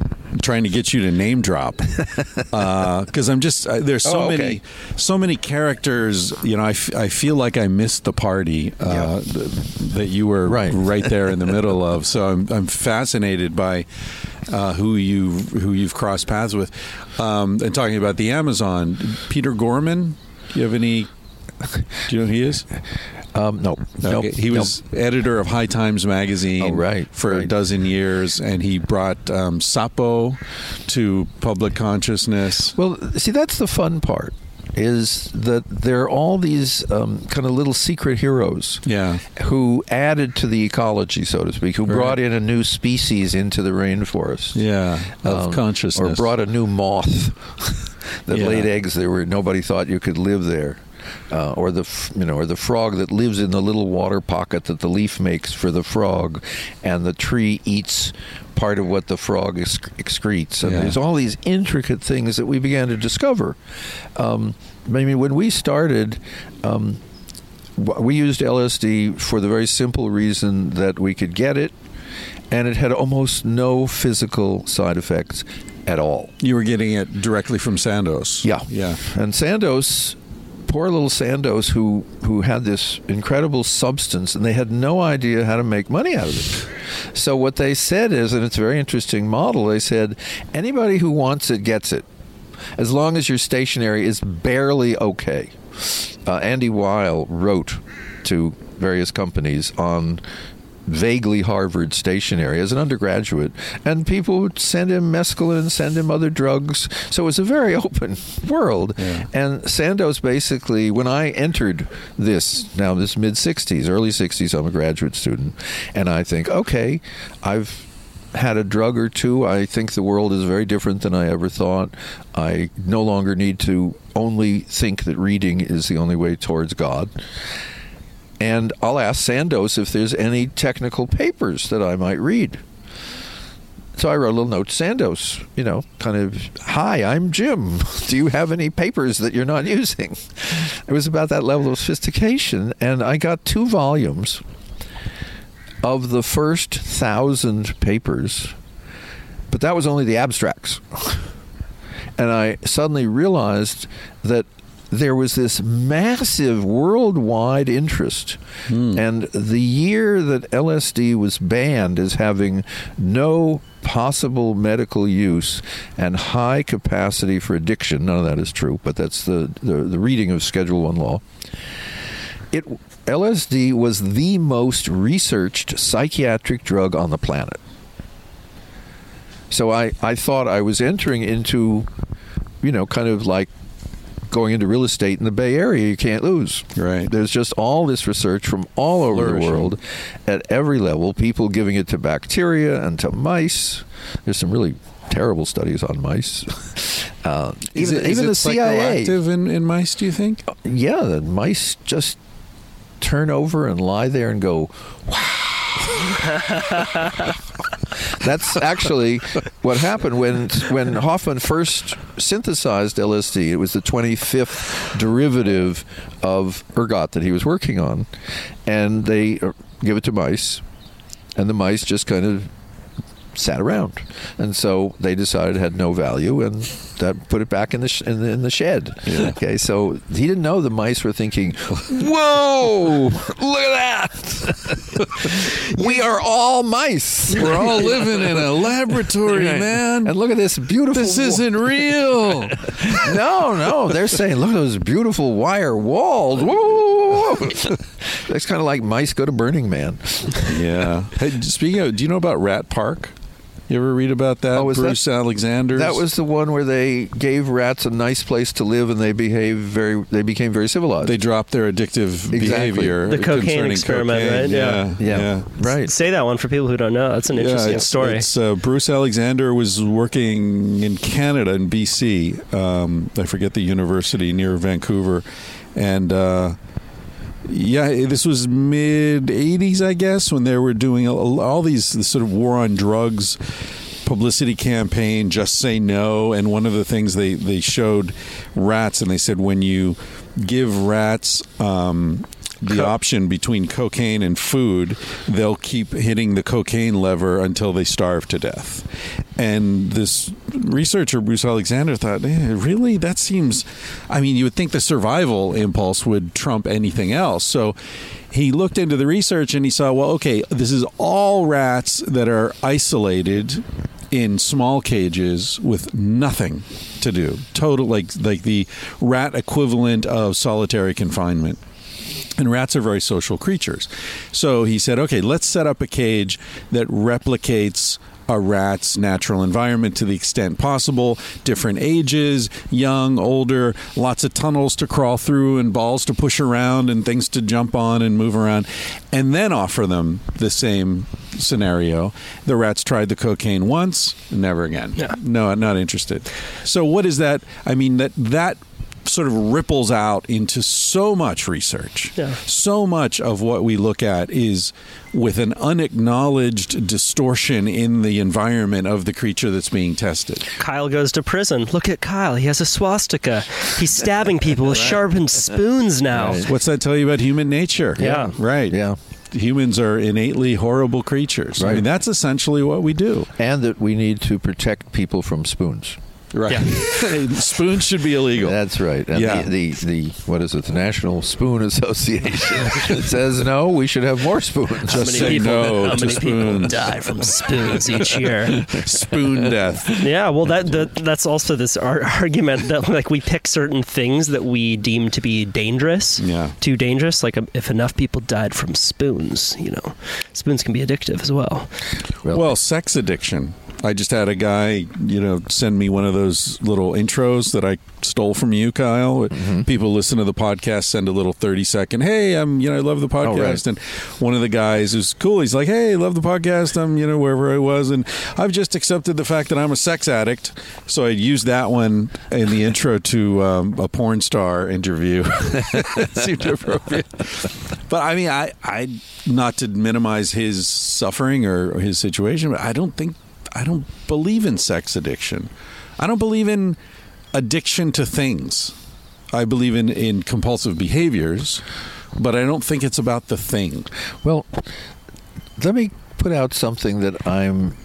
trying to get you to name drop because I'm just uh, there's so Oh, okay. many so many characters. You know, I, f- I feel like I missed the party uh, th- that you were Right. there in the middle of. So I'm I'm fascinated by uh, who you who you've crossed paths with. Um, and talking about the Amazon, Peter Gorman. Do you have any? Do you know who he is? Um, no, nope, Okay, He was editor of High Times magazine Oh, right, for a dozen years, and he brought um, Sapo to public consciousness. Well, see, that's the fun part. Is that there are all these um, kind of little secret heroes Yeah. who added to the ecology, so to speak, who Right. brought in a new species into the rainforest. Yeah, of Um, consciousness. or brought a new moth that Yeah. laid eggs there where nobody thought you could live there, uh, or the you know, or the frog that lives in the little water pocket that the leaf makes for the frog, and the tree eats part of what the frog excretes. And Yeah. there's all these intricate things that we began to discover. Um, I mean, when we started. Um, we used LSD for the very simple reason that we could get it, and it had almost no physical side effects at all. you were getting it directly from Sandoz. Yeah, Yeah. And Sandoz, poor little Sandoz, who who had this incredible substance, and they had no idea how to make money out of it. So what they said is, and it's a very interesting model. They said anybody who wants it gets it, as long as your stationery is barely okay. Uh, Andy Weil wrote to various companies on vaguely Harvard stationery as an undergraduate, and people would send him mescaline, send him other drugs. So it was a very open world. Yeah. And Sandoz basically, when I entered this, now this mid 60s, early 60s, I'm a graduate student, and I think, okay, I've had a drug or two. I think the world is very different than I ever thought. I no longer need to only think that reading is the only way towards God. And I'll ask Sandoz if there's any technical papers that I might read. So I wrote a little note to Sandoz, you know, kind of, hi, I'm Jim. Do you have any papers that you're not using? It was about that level of sophistication. And I got two volumes of the first thousand papers, but that was only the abstracts. And I suddenly realized that there was this massive worldwide interest. Hmm. And the year that LSD was banned as having no possible medical use and high capacity for addiction, none of that is true, but that's the, the, the reading of Schedule 1 law. It LSD was the most researched psychiatric drug on the planet. So I, I thought I was entering into, you know, kind of like going into real estate in the Bay Area. You can't lose. Right. There's just all this research from all over Flourishing. the world at every level. People giving it to bacteria and to mice. There's some really terrible studies on mice. Uh, Is even it, even the CIA. psychoactive in, in mice, do you think? Yeah, the mice just turn over and lie there and go, wow. That's actually what happened when when Hofmann first synthesized LSD. It was the 25th derivative of ergot that he was working on, and they uh, give it to mice, and the mice just kind of sat around, and so they decided it had no value, and that put it back in the sh- in the, in the shed. Okay, so he didn't know the mice were thinking, "Whoa, look at that! we are all mice. We're all living in a laboratory, Right. man. And look at this beautiful. this isn't real. no, no. They're saying, look at those beautiful wire walls. Whoa. That's kind of like mice go to Burning Man. yeah. Hey, speaking of, do you know about Rat Park? You ever read about that? Oh, was that- Bruce Alexander. That was the one where they gave rats a nice place to live, and they behaved very. They became very civilized. They dropped their addictive Exactly. behavior. The cocaine experiment, cocaine. right? Yeah. Yeah. yeah, right. Say that one for people who don't know. That's an interesting it's, story. It's, uh, Bruce Alexander was working in Canada in BC. Um, I forget the university near Vancouver, and uh, yeah, this was mid '80s, I guess, when they were doing all all these sort of war on drugs publicity campaign just say no and one of the things they they showed rats and they said when you give rats um, the option between cocaine and food, they'll keep hitting the cocaine lever until they starve to death. And this researcher, Bruce Alexander, thought, eh, really? That seems. I mean, you would think the survival impulse would trump anything else. So he looked into the research and he saw, well, okay, this is all rats that are isolated in small cages with nothing to do. Total, like like the rat equivalent of solitary confinement. And rats are very social creatures. So he said, okay, let's set up a cage that replicates a rat's natural environment to the extent possible. Different ages, young, older, lots of tunnels to crawl through and balls to push around and things to jump on and move around. And then offer them the same scenario. The rats tried the cocaine once, never again. Yeah. No, not interested. So what is that? I mean, that that sort of ripples out into so much research. Yeah. So much of what we look at is with an unacknowledged distortion in the environment of the creature that's being tested. Kyle goes to prison. Look at Kyle. He has a swastika. He's stabbing people with sharpened spoons now. What's that tell you about human nature? Yeah. Right. Yeah. Humans are innately horrible creatures. I mean, that's essentially what we do. and that we need to protect people from spoons. Right. Yeah. Spoons should be illegal. That's right. And Yeah. the, the, the what is it? The National Spoon Association says no. We should have more spoons. How Just many say people, no how to many people die from spoons each year? Spoon death. Yeah, well, that, that that's also this ar- argument that like we pick certain things that we deem to be dangerous, Yeah. too dangerous. Like um, if enough people died from spoons, you know, spoons can be addictive as well. Well, sex addiction. I just had a guy, you know, send me one of those little intros that I stole from you, Kyle. People listen to the podcast, send a little thirty second, "Hey, I'm, you know, I love the podcast." right. And one of the guys who's cool. He's like, "Hey, love the podcast. I'm, you know, wherever I was, and I've just accepted the fact that I'm a sex addict." So I used that one in the intro to um, a porn star interview. Seemed appropriate. But I mean, I, I, not to minimize his suffering or his situation, but I don't think, I don't believe in sex addiction. I don't believe in addiction to things. I believe in, in compulsive behaviors, but I don't think it's about the thing. Well, let me put out something that I'm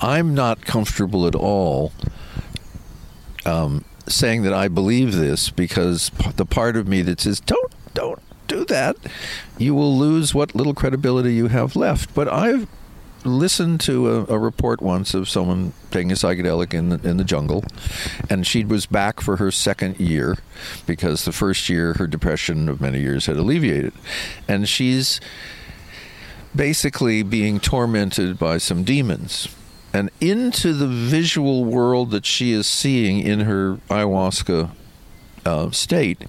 I'm not comfortable at all um, saying that I believe this because the part of me that says don't don't do that, you will lose what little credibility you have left. But I've listened to a, a report once of someone taking a psychedelic in the, in the jungle, and she was back for her second year because the first year her depression of many years had alleviated, and she's basically being tormented by some demons. And into the visual world that she is seeing in her ayahuasca uh, state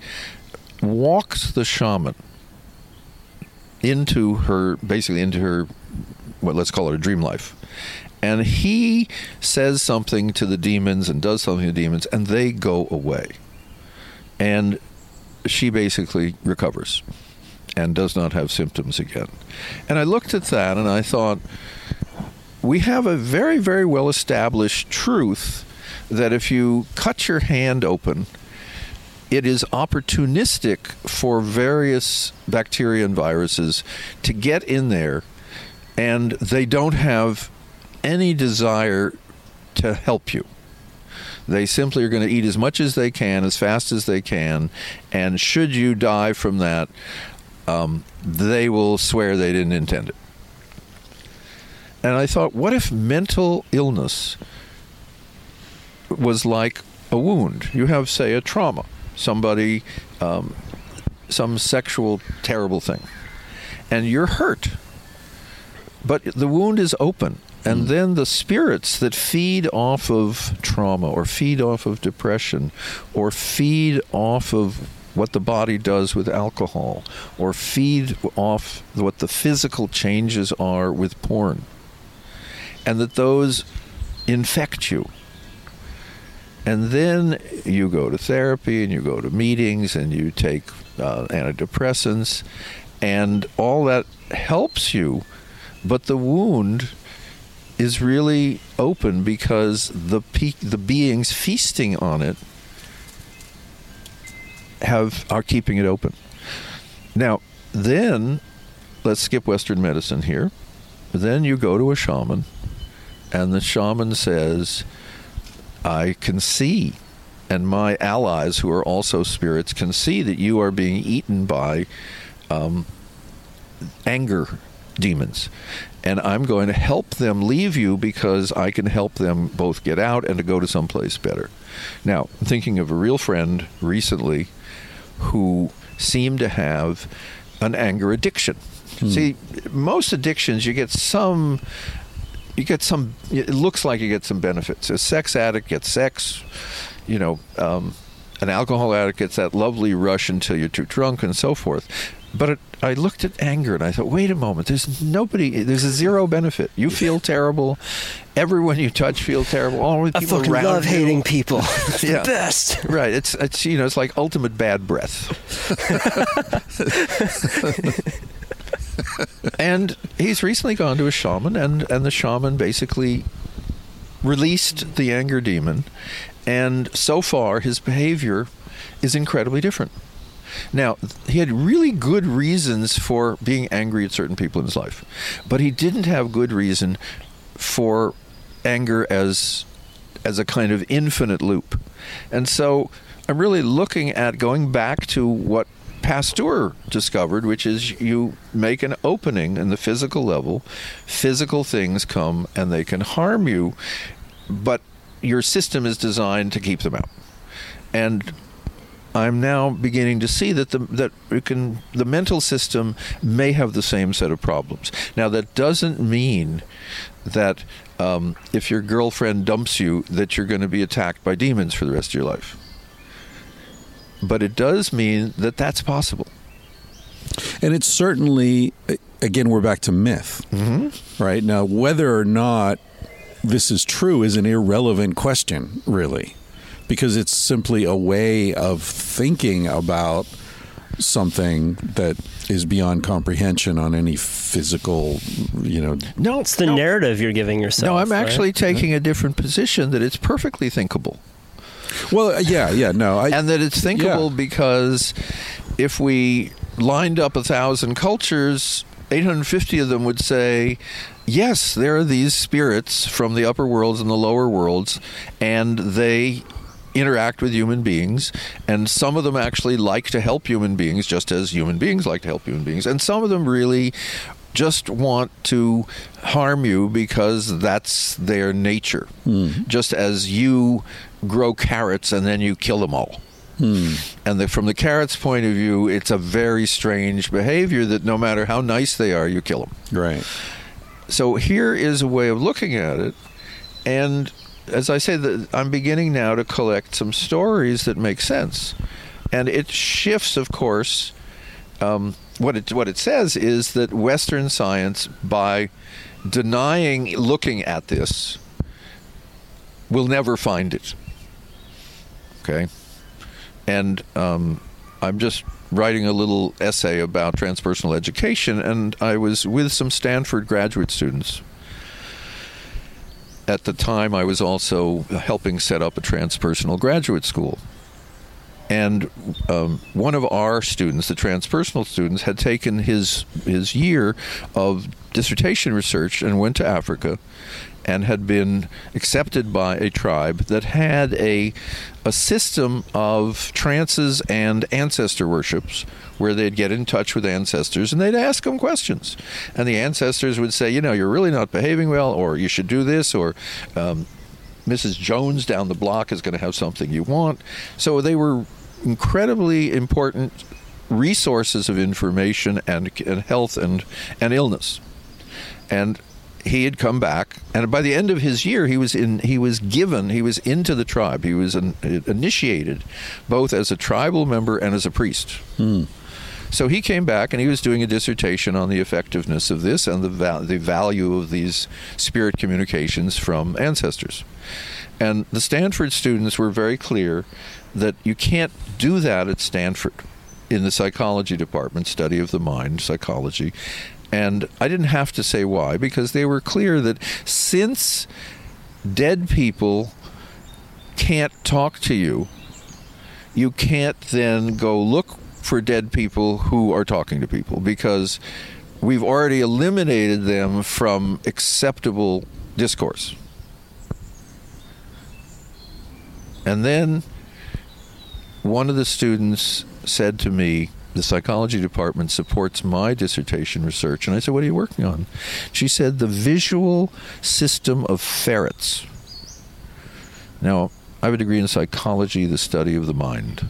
walks the shaman into her, basically into her, what let's call it a dream life. And he says something to the demons and does something to the demons, and they go away. And she basically recovers and does not have symptoms again. And I looked at that and I thought, we have a very, very well established truth that if you cut your hand open, it is opportunistic for various bacteria and viruses to get in there, and they don't have any desire to help you. They simply are going to eat as much as they can, as fast as they can, and should you die from that, um, they will swear they didn't intend it. And I thought, what if mental illness was like a wound? You have, say, a trauma, somebody, um, some sexual terrible thing, and you're hurt, but the wound is open and then the spirits that feed off of trauma or feed off of depression or feed off of what the body does with alcohol or feed off what the physical changes are with porn. And that those infect you. And then you go to therapy and you go to meetings and you take uh, antidepressants, and all that helps you. But the wound is really open because the pe- the beings feasting on it have are keeping it open. Now, then let's skip Western medicine here. Then you go to a shaman, and the shaman says, "I can see." And my allies, who are also spirits, can see that you are being eaten by um, anger demons and I'm going to help them leave you because I can help them both get out and to go to someplace better. Now, I'm thinking of a real friend recently who seemed to have an anger addiction. Hmm. See, most addictions you get some you get some it looks like you get some benefits. A sex addict gets sex, you know, um, an alcohol addict gets that lovely rush until you're too drunk and so forth. But it, I looked at anger and I thought, wait a moment. There's nobody. There's a zero benefit. You feel terrible. Everyone you touch feel terrible. All the people I fucking love you. hating people. It's Yeah. the best. Right. It's it's you know it's like ultimate bad breath. and he's recently gone to a shaman, and and the shaman basically released the anger demon, and so far his behavior is incredibly different. Now, he had really good reasons for being angry at certain people in his life, but he didn't have good reason for anger as as a kind of infinite loop. And so I'm really looking at going back to what Pasteur discovered, which is you make an opening in the physical level, physical things come and they can harm you, but your system is designed to keep them out. And I'm now beginning to see that the that can the mental system may have the same set of problems. Now that doesn't mean that um, if your girlfriend dumps you, that you're going to be attacked by demons for the rest of your life. But it does mean that that's possible. And it's certainly, again, we're back to myth, mm-hmm. right? Now, whether or not this is true is an irrelevant question, really, because it's simply a way of thinking about something that is beyond comprehension on any physical, you know. No, It's the no. narrative you're giving yourself. No, I'm right? actually taking a different position that it's perfectly thinkable. Well, uh, yeah, yeah, no, I, and that it's thinkable Yeah. because if we lined up a thousand cultures, 850 of them would say, yes, there are these spirits from the upper worlds and the lower worlds, and they interact with human beings and some of them actually like to help human beings just as human beings like to help human beings and some of them really just want to harm you because that's their nature. Hmm. Just as you grow carrots and then you kill them all. Hmm. And the, from the carrot's point of view it's a very strange behavior that no matter how nice they are you kill them. Right. so here is a way of looking at it and as i say that i'm beginning now to collect some stories that make sense. And it shifts of course um, what it what it says is that western science by denying looking at this will never find it. Okay? And um, i'm just writing a little essay about transpersonal education and i was with some stanford graduate students at the time, I was also helping set up a transpersonal graduate school. And um, one of our students, the transpersonal students, had taken his his year of dissertation research and went to Africa, and had been accepted by a tribe that had a a system of trances and ancestor worships where they'd get in touch with ancestors and they'd ask them questions, and the ancestors would say, you know, you're really not behaving well, or you should do this, or um, Mrs. Jones down the block is going to have something you want. So they were incredibly important resources of information and, and health and, and illness. And he had come back, and by the end of his year, he was in. He was given. He was into the tribe. He was initiated, both as a tribal member and as a priest. Hmm. So he came back and he was doing a dissertation on the effectiveness of this and the the value of these spirit communications from ancestors. And the Stanford students were very clear that you can't do that at Stanford in the psychology department, study of the mind, psychology. And I didn't have to say why because they were clear that since dead people can't talk to you, you can't then go look for dead people who are talking to people because we've already eliminated them from acceptable discourse. And then one of the students said to me, the psychology department supports my dissertation research. And I said, What are you working on? She said, The visual system of ferrets. Now, I have a degree in psychology, the study of the mind,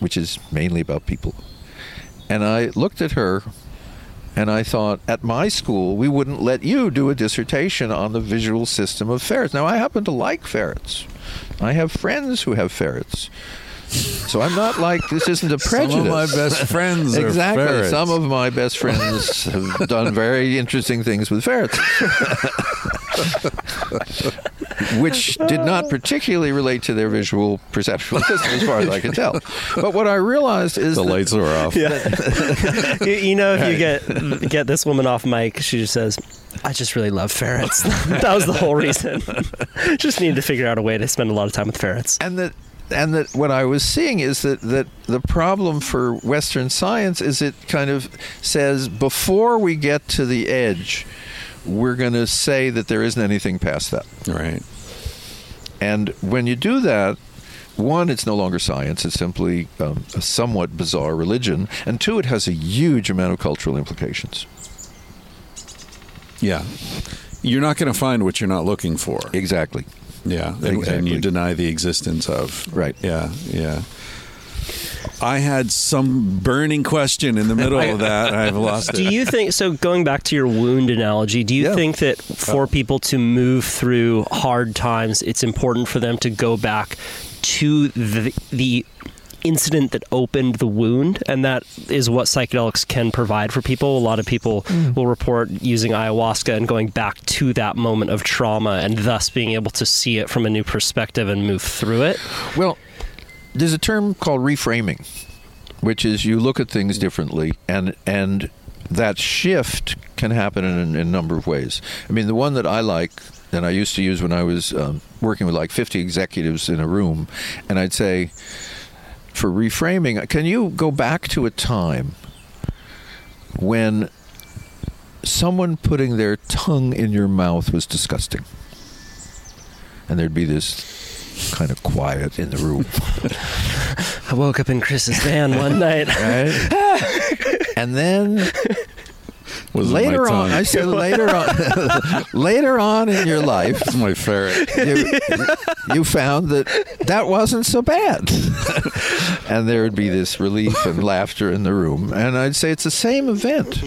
which is mainly about people. And I looked at her and I thought, at my school, we wouldn't let you do a dissertation on the visual system of ferrets. Now, I happen to like ferrets. I have friends who have ferrets. So I'm not like this isn't a prejudice. Some of my best friends are exactly. ferrets. Some of my best friends have done very interesting things with ferrets, which did not particularly relate to their visual perceptual system, as far as I can tell. But what I realized is The that- lights were off. you, you know, if you get get this woman off mic, she just says, "I just really love ferrets." that was the whole reason. just needed to figure out a way to spend a lot of time with ferrets. and that and that what I was seeing is that that the problem for Western science is it kind of says before we get to the edge, we're going to say that there isn't anything past that. Right. And when you do that, one, it's no longer science; it's simply um, a somewhat bizarre religion. And two, it has a huge amount of cultural implications. Yeah. You're not going to find what you're not looking for. Exactly. Yeah, and, and you deny the existence of. Right. Yeah, yeah. I had some burning question in the middle of that. I've lost it. Do you think so? Going back to your wound analogy, do you Yeah. think that for uh, people to move through hard times, it's important for them to go back to the, the incident that opened the wound, and that is what psychedelics can provide for people. A lot of people will report using ayahuasca and going back to that moment of trauma, and thus being able to see it from a new perspective and move through it. Well, there's a term called reframing, which is you look at things differently, and and that shift can happen in, in a number of ways. I mean, the one that I like that I used to use when I was um, working with like 50 executives in a room, and I'd say, for reframing, can you go back to a time when someone putting their tongue in your mouth was disgusting? And there'd be this kind of quiet in the room. I woke up in Chris's van one night. right? and then Was later on. I said later on, later on in your life, It's my ferret. you, you found that that wasn't so bad, and there would be this relief and laughter in the room. And I'd say it's the same event,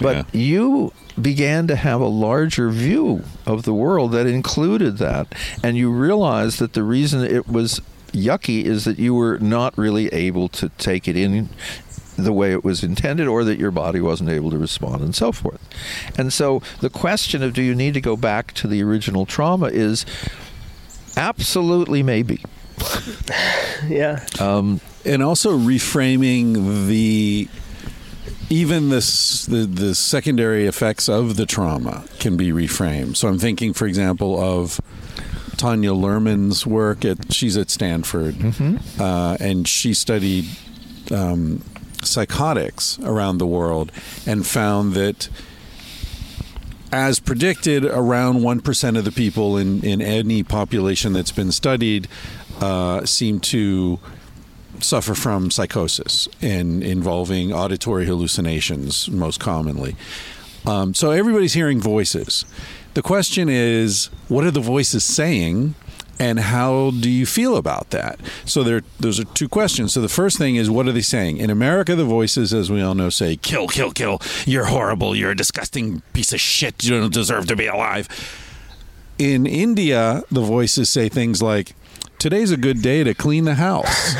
but Yeah. you began to have a larger view of the world that included that, and you realized that the reason it was yucky is that you were not really able to take it in the way it was intended or that your body wasn't able to respond and so forth. And so the question of do you need to go back to the original trauma is absolutely maybe. yeah. Um, and also reframing the even this the the secondary effects of the trauma can be reframed. So I'm thinking, for example, of Tanya Luhrmann's work. At she's at Stanford, uh, and she studied um, psychotics around the world and found that. As predicted, around 1% of the people in, in any population that's been studied uh, seem to suffer from psychosis and involving auditory hallucinations most commonly. Um, so everybody's hearing voices. The question is, what are the voices saying? And how do you feel about that? So there, those are two questions. So the first thing is, what are they saying? In America, the voices, as we all know, say, "Kill, kill, kill! You're horrible! You're a disgusting piece of shit! You don't deserve to be alive." In India, the voices say things like, today's a good day to clean the house.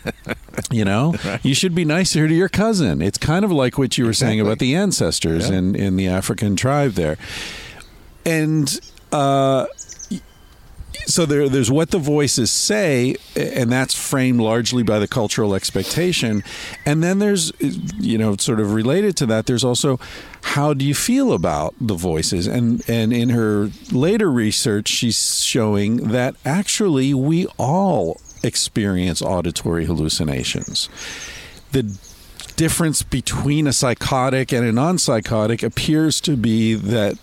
you know, you should be nicer to your cousin. It's kind of like what you were saying about the ancestors in, in the African tribe there. And uh, so there, there's what the voices say, and that's framed largely by the cultural expectation. And then there's, you know, sort of related to that, there's also how do you feel about the voices? And and in her later research, she's showing that actually we all experience auditory hallucinations. The difference between a psychotic and a non-psychotic appears to be that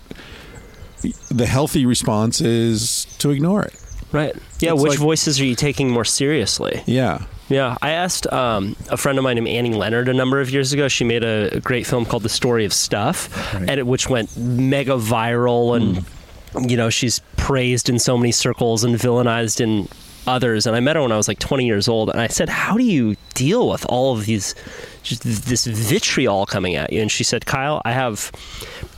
the healthy response is to ignore it. Right. Yeah. It's which like- voices are you taking more seriously? Yeah. Yeah, I asked um, a friend of mine named Annie Leonard a number of years ago. She made a, a great film called The Story of Stuff, and it, which went mega viral, and you know she's praised in so many circles and villainized in others. And I met her when I was like 20 years old, and I said, "How do you deal with all of these, just this vitriol coming at you?" And she said, "Kyle, I have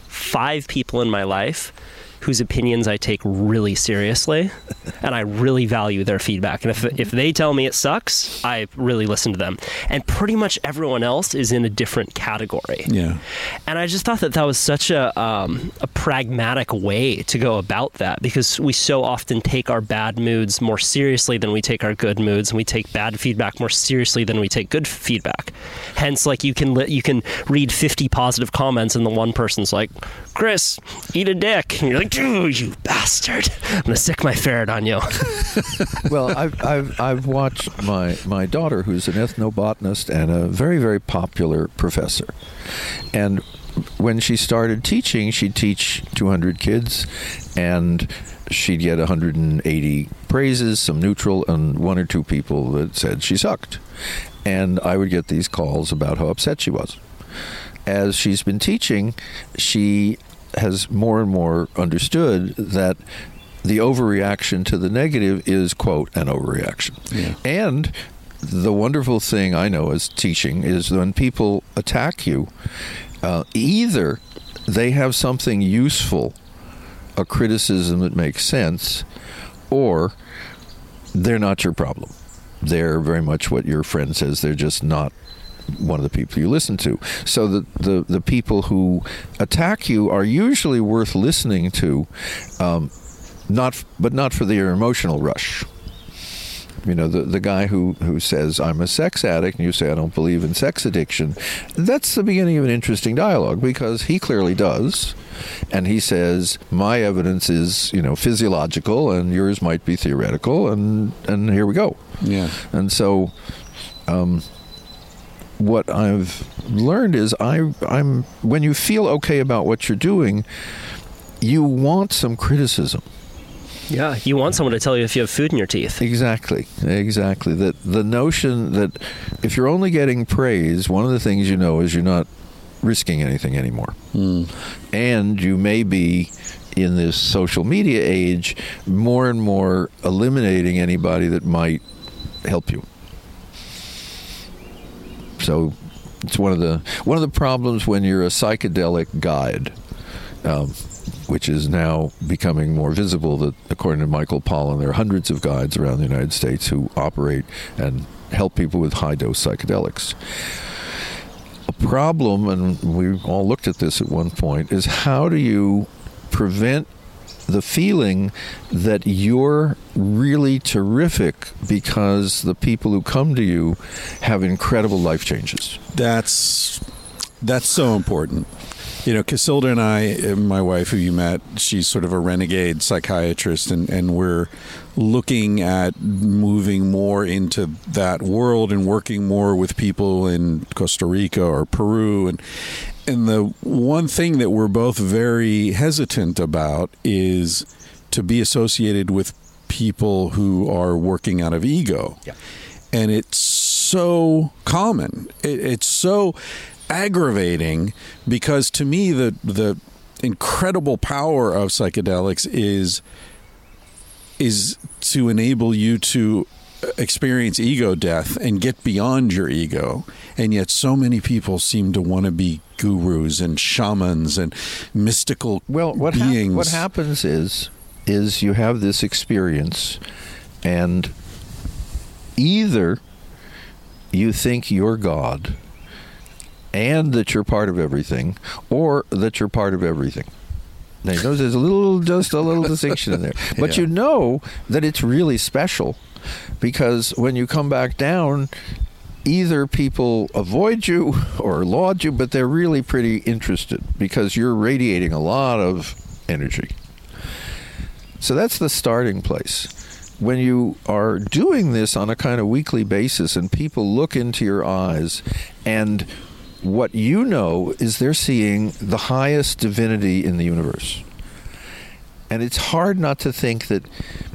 five people in my life." Whose opinions I take really seriously, and I really value their feedback. And if, if they tell me it sucks, I really listen to them. And pretty much everyone else is in a different category. Yeah. And I just thought that that was such a, um, a pragmatic way to go about that because we so often take our bad moods more seriously than we take our good moods, and we take bad feedback more seriously than we take good feedback. Hence, like you can li- you can read 50 positive comments, and the one person's like, "Chris, eat a dick," and you're like, "Dude, you bastard! I'm gonna stick my ferret on you." well, I've, I've, I've watched my, my daughter, who's an ethnobotanist and a very, very popular professor. And when she started teaching, she'd teach 200 kids, and she'd get 180 praises, some neutral, and one or two people that said she sucked. And I would get these calls about how upset she was. As she's been teaching, she has more and more understood that the overreaction to the negative is quote an overreaction. Yeah. and the wonderful thing i know as teaching is when people attack you uh, either they have something useful a criticism that makes sense or they're not your problem. They're very much what your friend says. They're just not one of the people you listen to. So the, the, the people who attack you are usually worth listening to, um, not but not for their emotional rush. You know, the, the guy who, who says, I'm a sex addict, and you say, I don't believe in sex addiction, that's the beginning of an interesting dialogue because he clearly does. And he says, My evidence is, you know, physiological and yours might be theoretical, and, and here we go. Yeah. And so, um, what I've learned is I I'm when you feel okay about what you're doing, you want some criticism. yeah, you want someone to tell you if you have food in your teeth. Exactly, exactly. That the notion that if you're only getting praise, one of the things you know is you're not risking anything anymore, hmm. and you may be in this social media age more and more eliminating anybody that might help you. So it's one of the one of the problems when you're a psychedelic guide, um, which is now becoming more visible. That according to Michael Pollan, there are hundreds of guides around the United States who operate and help people with high dose psychedelics. A problem, and we all looked at this at one point, is how do you prevent the feeling that you're really terrific because the people who come to you have incredible life changes. That's that's so important. You know, Casilda and I, uh, my wife, who you met, she's sort of a renegade psychiatrist, and, and we're looking at moving more into that world and working more with people in Costa Rica or Peru. And, and the one thing that we're both very hesitant about is to be associated with people who are working out of ego. Yeah. And it's so common. It, it's so aggravating because to me the the incredible power of psychedelics is is to enable you to experience ego death and get beyond your ego and yet so many people seem to want to be gurus and shamans and mystical Well, what beings what happens is is you have this experience, and either you think you're God, and that you're part of everything, or that you're part of everything. Now, you notice there's a little, just a little distinction in there, but Yeah. you know that it's really special because when you come back down, either people avoid you or laud you, but they're really pretty interested because you're radiating a lot of energy. So that's the starting place. When you are doing this on a kind of weekly basis and people look into your eyes and what you know is they're seeing the highest divinity in the universe. And it's hard not to think that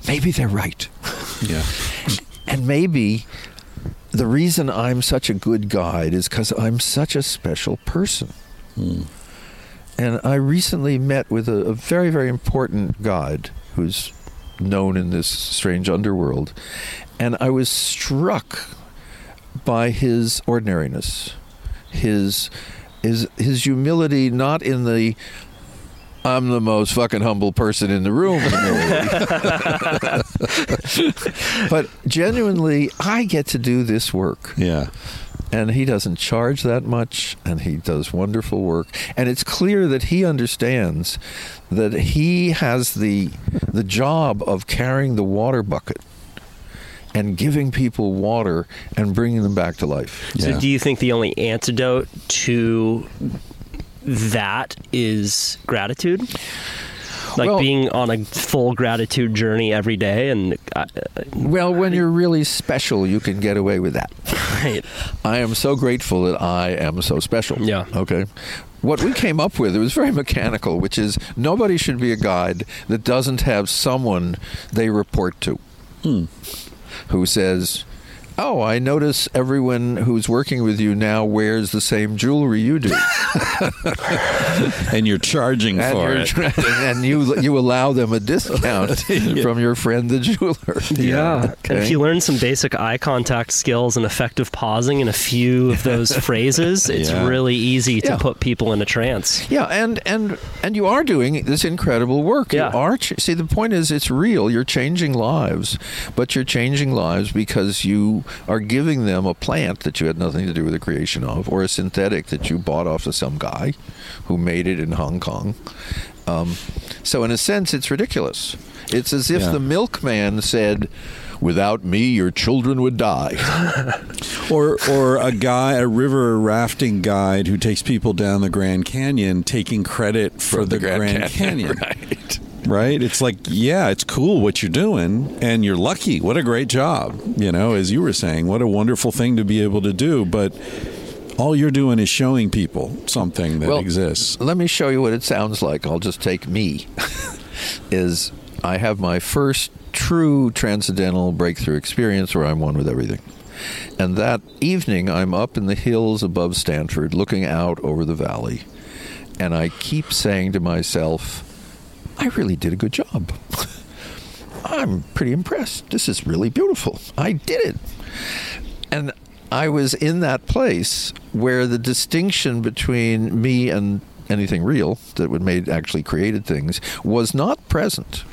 maybe they're right. yeah And maybe the reason I'm such a good guide is because I'm such a special person. Hmm. And I recently met with a, a very, very important guide who's known in this strange underworld. And I was struck by his ordinariness, his, his, his humility, not in the I'm the most fucking humble person in the room. but genuinely, I get to do this work. yeah And he doesn't charge that much, and he does wonderful work. And it's clear that he understands that he has the, the job of carrying the water bucket and giving people water and bringing them back to life. So Yeah. do you think the only antidote to that is gratitude? Like Well- being on a full gratitude journey every day and uh, Well, when you're really special, you can get away with that. right. I am so grateful that I am so special. Yeah. Okay. What we came up with, it was very mechanical, which is nobody should be a guide that doesn't have someone they report to who says, Oh, I notice everyone who's working with you now wears the same jewelry you do. and you're charging and, for you're it trying- and you you allow them a discount from your friend the jeweler. And if Okay. you learn some basic eye contact skills and effective pausing in a few of those phrases, it's Yeah. really easy to Yeah. put people in a trance. Yeah, and and and you are doing this incredible work. Yeah. You are ch- see the point is it's real. You're changing lives, but you're changing lives because you are giving them a plant that you had nothing to do with the creation of, or a synthetic that you bought off of some guy who made it in Hong Kong. Um, so in a sense, it's ridiculous. It's as if Yeah. the milkman said. Without me, your children would die. or or a guy a river rafting guide who takes people down the Grand Canyon taking credit for the, Grand, Canyon, right? Right it's like yeah it's cool what you're doing and you're lucky what a great job you know as you were saying what a wonderful thing to be able to do but all you're doing is showing people something that Well, exists Let me show you what it sounds like. I'll just take me. is I have my first true transcendental breakthrough experience where I'm one with everything. And that evening, I'm up in the hills above Stanford looking out over the valley. And I keep saying to myself, I really did a good job. I'm pretty impressed. This is really beautiful. I did it. And I was in that place where the distinction between me and anything real that would made actually created things was not present.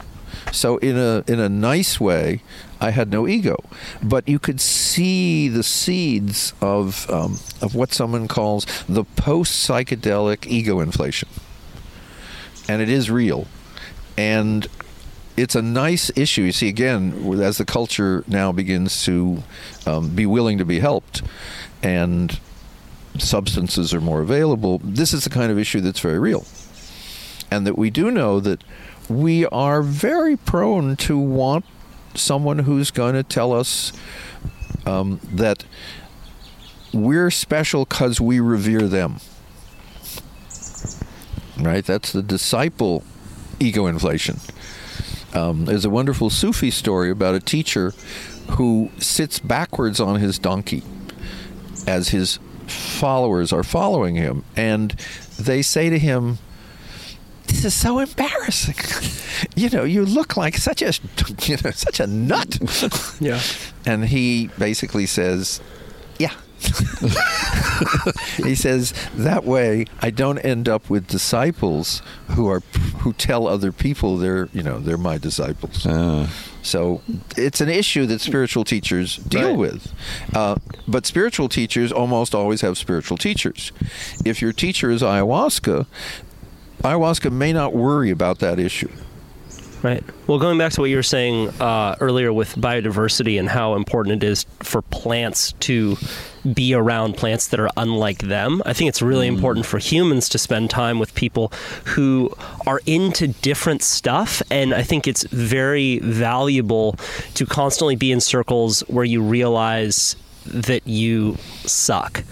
So in a in a nice way, I had no ego, but you could see the seeds of um, of what someone calls the post psychedelic ego inflation, and it is real, and it's a nice issue. You see, again, as the culture now begins to um, be willing to be helped, and substances are more available. This is the kind of issue that's very real. And that we do know that we are very prone to want someone who's going to tell us um, that we're special because we revere them. Right? That's the disciple ego inflation. Um, there's a wonderful Sufi story about a teacher who sits backwards on his donkey as his followers are following him, and they say to him, "This is so embarrassing. you know, you look like such a you know such a nut." Yeah. And he basically says. he says that way I don't end up with disciples who are who tell other people they're you know they're my disciples. Uh, So it's an issue that spiritual teachers deal Right. with. Uh, but spiritual teachers almost always have spiritual teachers. If your teacher is ayahuasca, ayahuasca may not worry about that issue. Right. Well, going back to what you were saying uh, earlier with biodiversity and how important it is for plants to be around plants that are unlike them, I think it's really important for humans to spend time with people who are into different stuff. And I think it's very valuable to constantly be in circles where you realize that you suck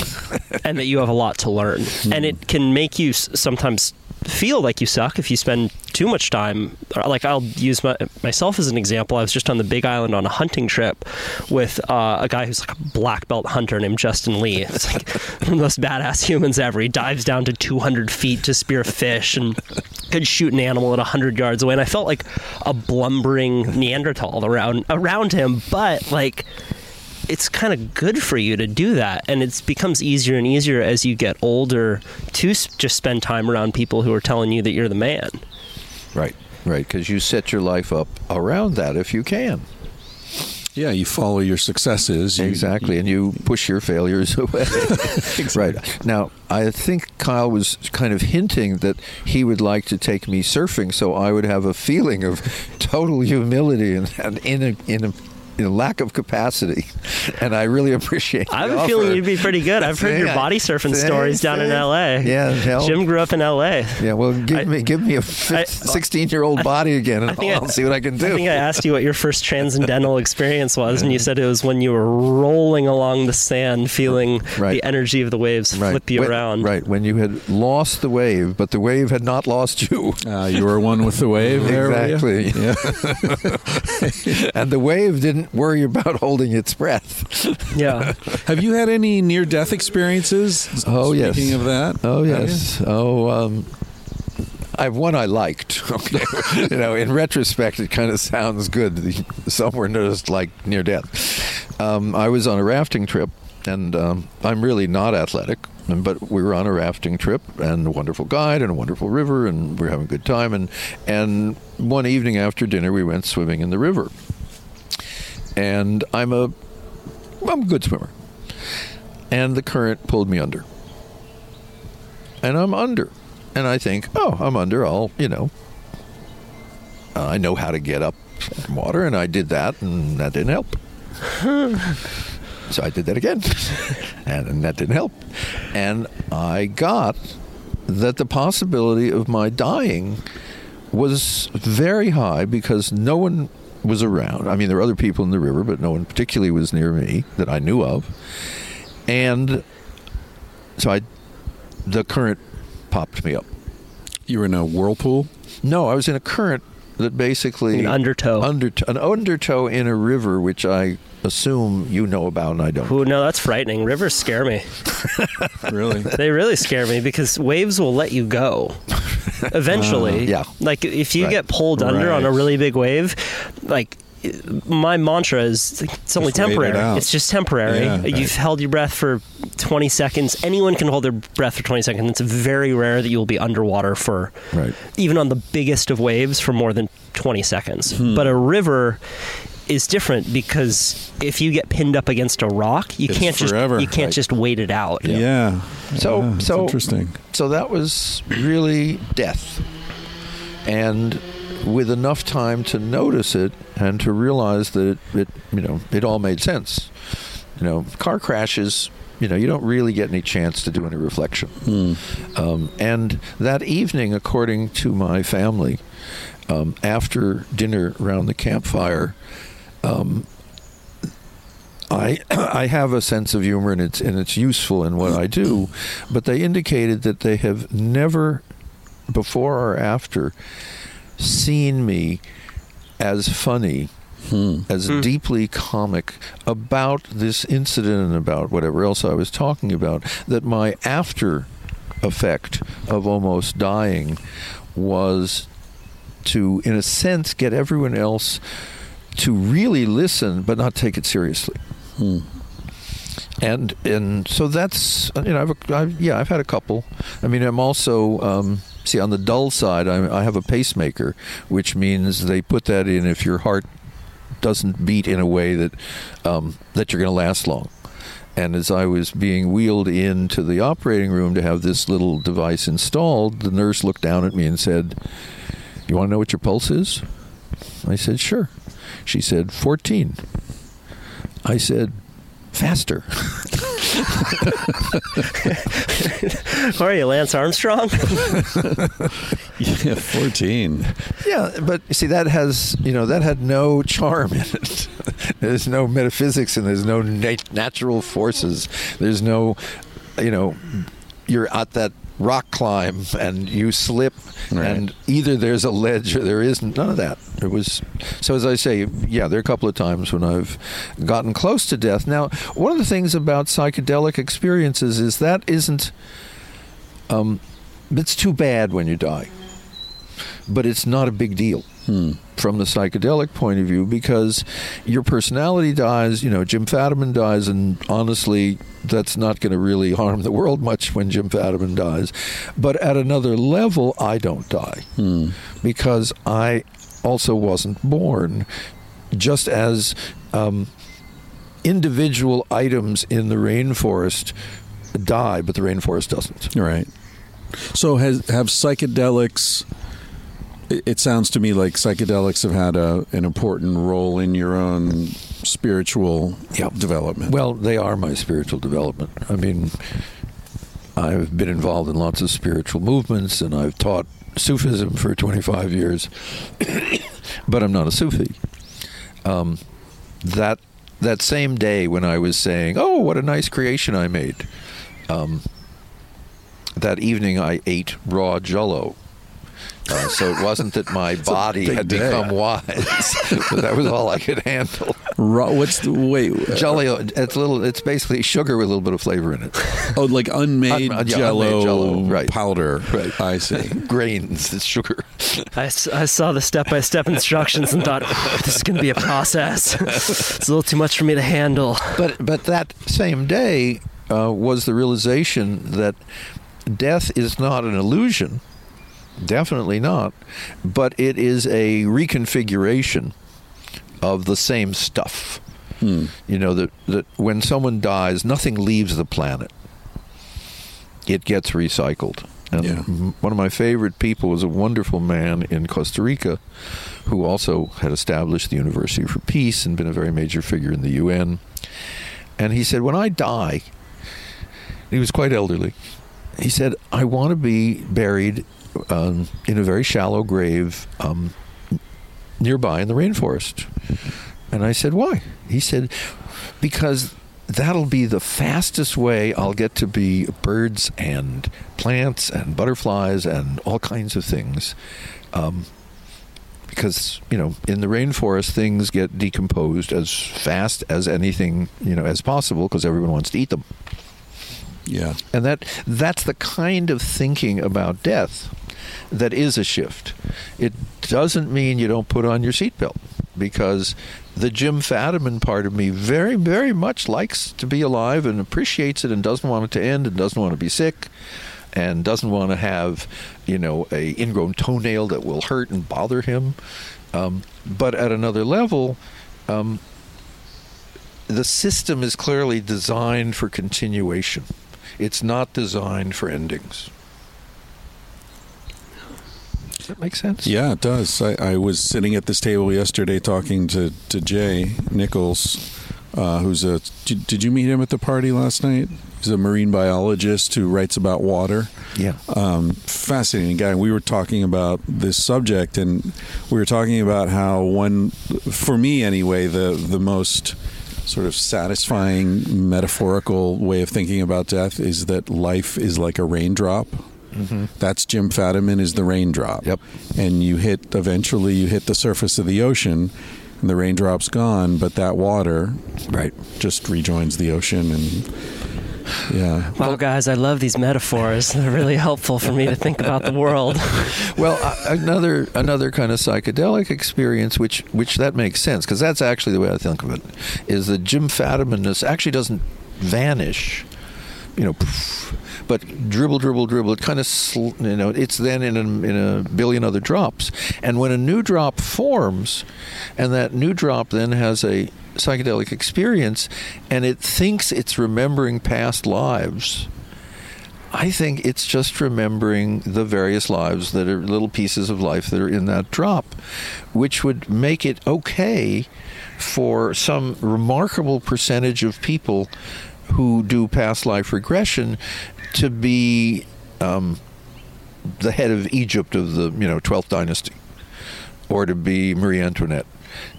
and that you have a lot to learn. And it can make you sometimes feel like you suck if you spend too much time. Like I'll use my, myself as an example. I was just on the Big Island on a hunting trip with uh, a guy who's like a black belt hunter named Justin Lee. It's like one of the most badass humans ever. He dives down to 200 feet to spear fish and could shoot an animal at 100 yards away. And I felt like a blumbering Neanderthal around around him, but like it's kind of good for you to do that and it becomes easier and easier as you get older to s- just spend time around people who are telling you that you're the man Right. Right. Because you set your life up around that if you can. yeah, you follow your successes. You, Exactly, and you push your failures away. Right. Now, I think Kyle was kind of hinting that he would like to take me surfing so I would have a feeling of total humility and, and in a in a in a lack of capacity, and I really appreciate. i have the a feeling you'd be pretty good i've heard See, your body surfing see, stories down in la Yeah, hell. jim grew up in la Yeah, well, give I- me give me a I- sixteen-year-old body again, and I think I'll, see what I can do. I think I asked you what your first transcendental experience was, and you said it was when you were rolling along the sand, feeling Right. the energy of the waves flip you When- around. Right, when you had lost the wave, but the wave had not lost you. Uh, you were one with the wave. There, you? Exactly. Yeah. and the wave didn't worry about holding its breath. Yeah. Have you had any near-death experiences? Oh, yes. Speaking of that. Oh yes. Oh, um, I have one I liked. You know, in retrospect, it kind of sounds good. Somewhere noticed like near death. Um, I was on a rafting trip, and um, I'm really not athletic. But we were on a rafting trip, and a wonderful guide, and a wonderful river, and we are having a good time. And and one evening after dinner, we went swimming in the river. And I'm a I'm a good swimmer, and the current pulled me under and I'm under. And I think, oh, I'm under. I'll, you know, uh, I know how to get up from water, and I did that, and that didn't help. so I did that again, and, and that didn't help. And I got that the possibility of my dying was very high because no one was around. I mean, there were other people in the river, but no one particularly was near me that I knew of. And so I, the current popped me up. You were in a whirlpool. No, I was in a current that basically An undertow. undertow, an undertow in a river, which I assume you know about, and I don't. Ooh, no, that's frightening. Rivers scare me. Really? They really scare me because waves will let you go. Eventually. Uh, yeah. Like if you Right. get pulled under on a really big wave, like my mantra is it's only Just wait it temporary. It's just temporary. Yeah, You've right. held your breath for 20 seconds. Anyone can hold their breath for 20 seconds. It's very rare that you'll be underwater for Right. even on the biggest of waves for more than 20 seconds. Hmm. But a river is different because if you get pinned up against a rock, you It's can't forever. just you can't Right. just wait it out. Yeah. So- Yeah, so- interesting. So that was really death. And with enough time to notice it and to realize that it, it you know, it all made sense. You know, car crashes You know, you don't really get any chance to do any reflection. Um, and that evening, according to my family, um, after dinner around the campfire, um, I I have a sense of humor and it's and it's useful in what I do, but they indicated that they have never before or after seen me as funny as deeply comic about this incident and about whatever else I was talking about that my after effect of almost dying was to in a sense get everyone else to really listen but not take it seriously and and so that's you know I've, a, I've yeah I've had a couple. I mean I'm also um, see on the dull side I, I have a pacemaker, which means they put that in if your heart doesn't beat in a way that um, that you're going to last long. And as I was being wheeled into the operating room to have this little device installed, the nurse looked down at me and said, "You want to know what your pulse is?" I said, "Sure." She said, 14. I said, faster. Who are you, Lance Armstrong? Yeah, 14. Yeah, but you see, that has you know that had no charm in it. there's no metaphysics and there's no nat- natural forces. There's no, you know, you're at that rock climb and you slip, Right. and either there's a ledge or there isn't. None of that. It was so. As I say, yeah, there are a couple of times when I've gotten close to death. Now, one of the things about psychedelic experiences is that isn't. Um, it's too bad when you die but it's not a big deal from the psychedelic point of view because your personality dies. You know, Jim Fadiman dies, and honestly, that's not going to really harm the world much when Jim Fadiman dies. But at another level, I don't die because I also wasn't born. Just as um, individual items in the rainforest die, but the rainforest doesn't. Right. So has have psychedelics it sounds to me like psychedelics have had a, an important role in your own spiritual Yep. development. Well, they are my spiritual development. I mean, I've been involved in lots of spiritual movements and I've taught Sufism for 25 years, but I'm not a Sufi. Um, that that same day when I was saying, "Oh, what a nice creation I made," um, that evening I ate raw Jello. Uh, so it wasn't that my body had day. become wise, but that was all I could handle. Raw, what's the wait? uh, Jelly, it's little. It's basically sugar with a little bit of flavor in it. Oh, like unmade, Un- yeah, jello, unmade Jell-O, right. powder. Right. I see. Grains, it's sugar. I saw the step by step instructions and thought, this is going to be a process. it's a little too much for me to handle. But but that same day uh, was the realization that death is not an illusion. Definitely not. But it is a reconfiguration of the same stuff. Hmm. You know that that when someone dies, nothing leaves the planet. It gets recycled. And Yeah. one of my favorite people was a wonderful man in Costa Rica who also had established the University for Peace and been a very major figure in the UN. And he said, When I die, he was quite elderly. He said, I want to be buried um, in a very shallow grave um, nearby in the rainforest. And I said, Why? He said, Because that'll be the fastest way I'll get to be birds and plants and butterflies and all kinds of things. Um, because you know in the rainforest things get decomposed as fast as anything you know as possible because everyone wants to eat them Yeah. and that that's the kind of thinking about death that is a shift. It doesn't mean you don't put on your seatbelt because the Jim Fadiman part of me very very much likes to be alive and appreciates it and doesn't want it to end and doesn't want to be sick and doesn't want to have you know a ingrown toenail that will hurt and bother him. Um, but at another level um, the system is clearly designed for continuation. It's not designed for endings does that make sense Yeah, it does. I, I was sitting at this table yesterday talking to, to Jay Nichols uh, who's a. Did, did you meet him at the party last night? He's a marine biologist who writes about water. Yeah. Um, fascinating guy. We were talking about this subject, and we were talking about how one, for me anyway, the the most sort of satisfying metaphorical way of thinking about death is that life is like a raindrop. That's Jim Fadiman is the raindrop. Yep. And you hit eventually you hit the surface of the ocean and the raindrop's gone, but that water Right. just rejoins the ocean and yeah. Wow, guys, I love these metaphors. They're really helpful for me to think about the world. Well, uh, another another kind of psychedelic experience, which which that makes sense because that's actually the way I think of it, is that Jim Fadimanness actually doesn't vanish, you know, poof, but dribble, dribble, dribble. It kind of sl- you know, it's then in a, in a billion other drops, and when a new drop forms, and that new drop then has a psychedelic experience, and it thinks it's remembering past lives. I think it's just remembering the various lives that are little pieces of life that are in that drop, which would make it okay for some remarkable percentage of people who do past life regression to be um, the head of Egypt of the you know 12th dynasty, or to be Marie Antoinette,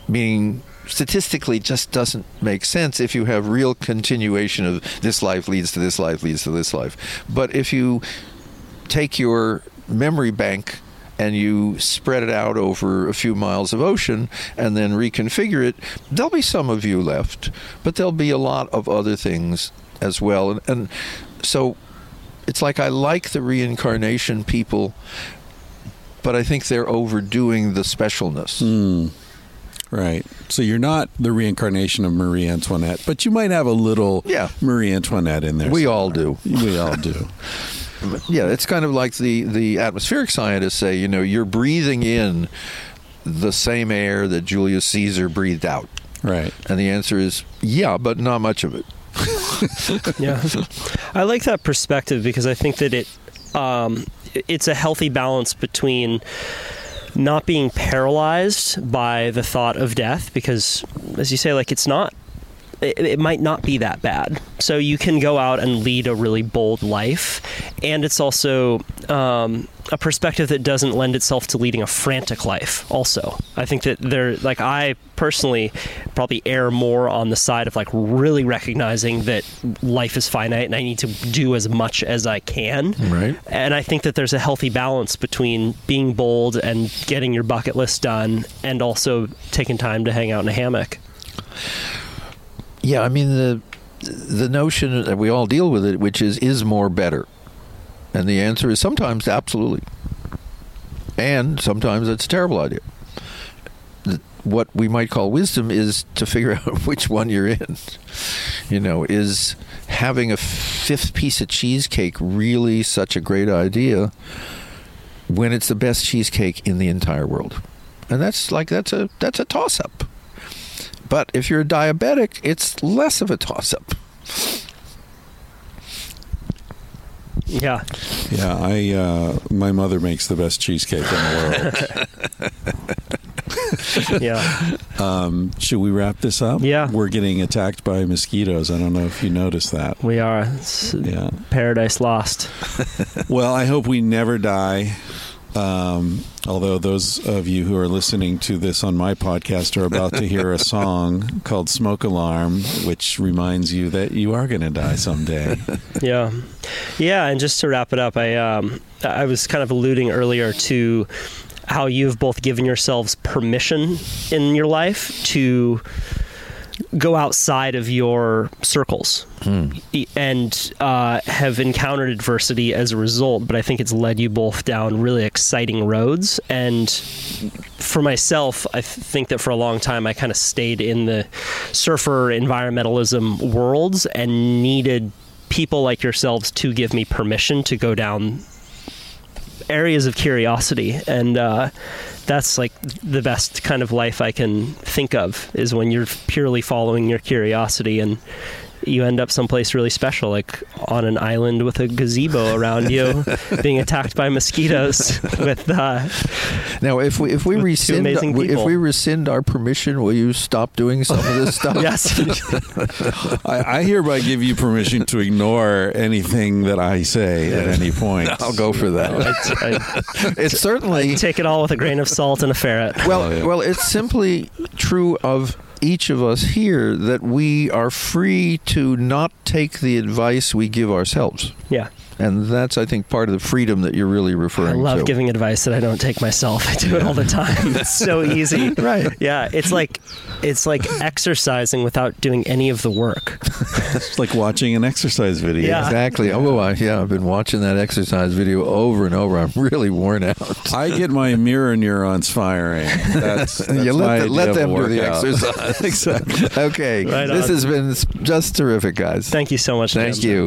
meaning statistically just doesn't make sense if you have real continuation of this life leads to this life leads to this life. But if you take your memory bank and you spread it out over a few miles of ocean and then reconfigure it, there'll be some of you left, but there'll be a lot of other things as well. And, and so it's like I like the reincarnation people, but I think they're overdoing the specialness. Hmm. Right. So you're not the reincarnation of Marie Antoinette, but you might have a little Yeah. Marie Antoinette in there. We all do. We all do. Yeah, it's kind of like the the atmospheric scientists say. You know, you're breathing in the same air that Julius Caesar breathed out, Right. and the answer is yeah, but not much of it. yeah. I like that perspective because i think that it um, it's a healthy balance between not being paralyzed by the thought of death because as you say like it's not it, it might not be that bad so you can go out and lead a really bold life and it's also um, a perspective that doesn't lend itself to leading a frantic life also i think that there like i personally probably err more on the side of like really recognizing that life is finite and i need to do as much as i can Right. and I think that there's a healthy balance between being bold and getting your bucket list done and also taking time to hang out in a hammock. Yeah, I mean the the notion that we all deal with it, which is is more better, and the answer is sometimes absolutely, and sometimes it's a terrible idea. What we might call wisdom is to figure out which one you're in. You know, is having a fifth piece of cheesecake really such a great idea when it's the best cheesecake in the entire world? And that's like that's a that's a toss up. But if you're a diabetic, it's less of a toss up. Yeah. Yeah, I uh, my mother makes the best cheesecake in the world. Yeah. um, should we wrap this up? Yeah. We're getting attacked by mosquitoes. I don't know if you noticed that. We are. It's Yeah. paradise lost. Well, I hope we never die. Um, although those of you who are listening to this on my podcast are about to hear a song called Smoke Alarm, which reminds you that you are going to die someday. Yeah. Yeah, and just to wrap it up, I um I was kind of alluding earlier to how you've both given yourselves permission in your life to go outside of your circles e- and uh, have encountered adversity as a result. But I think it's led you both down really exciting roads. And for myself, I th- think that for a long time I kind of stayed in the surfer environmentalism worlds and needed people like yourselves to give me permission to go down areas of curiosity and uh, that's like the best kind of life i can think of is when you're purely following your curiosity and you end up someplace really special, like on an island with a gazebo around you, being attacked by mosquitoes. With uh, Now, if we if we rescind if we rescind our permission, will you stop doing some of this stuff? yes, I, I hereby give you permission to ignore anything that I say at any point. I'll go for that. I, I It's certainly take it all with a grain of salt and a ferret. well. Oh, yeah. Well, it's simply true of each of us here that we are free to not take the advice we give ourselves, Yeah, and that's I think part of the freedom that you're really referring to. I love to. giving advice that I don't take myself. I do it all the time. It's so easy. Right. Yeah, it's like it's like exercising without doing any of the work. It's like watching an exercise video. Yeah. Exactly. Oh, I, yeah. I've been watching that exercise video over and over. I'm really worn out. I get my mirror neurons firing. That's, that's you my let, the, let them do the workout. exercise. exactly. okay. Right this on. has been just terrific, guys. Thank you so much. Thank Dan. you.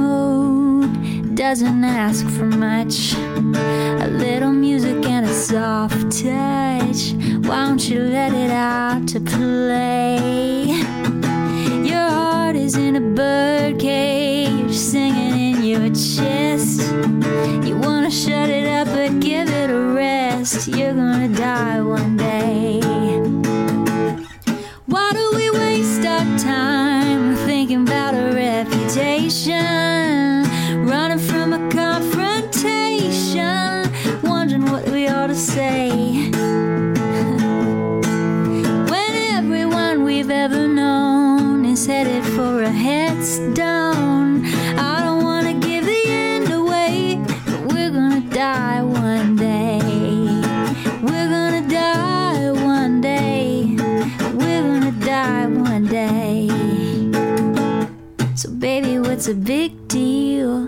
doesn't ask for much. A little music and a soft touch. Why don't you let it out to play? Your heart is in a bird cage, singing in your chest. You wanna shut it up, but give it a rest. You're gonna die one day. Why do we waste our time thinking about a reputation? Running from a confrontation, wondering what we ought to say. When everyone we've ever known is headed for a headstone, I don't want to give the end away, but we're gonna die one day. We're gonna die one day. We're gonna die one day. So, baby, what's a big deal?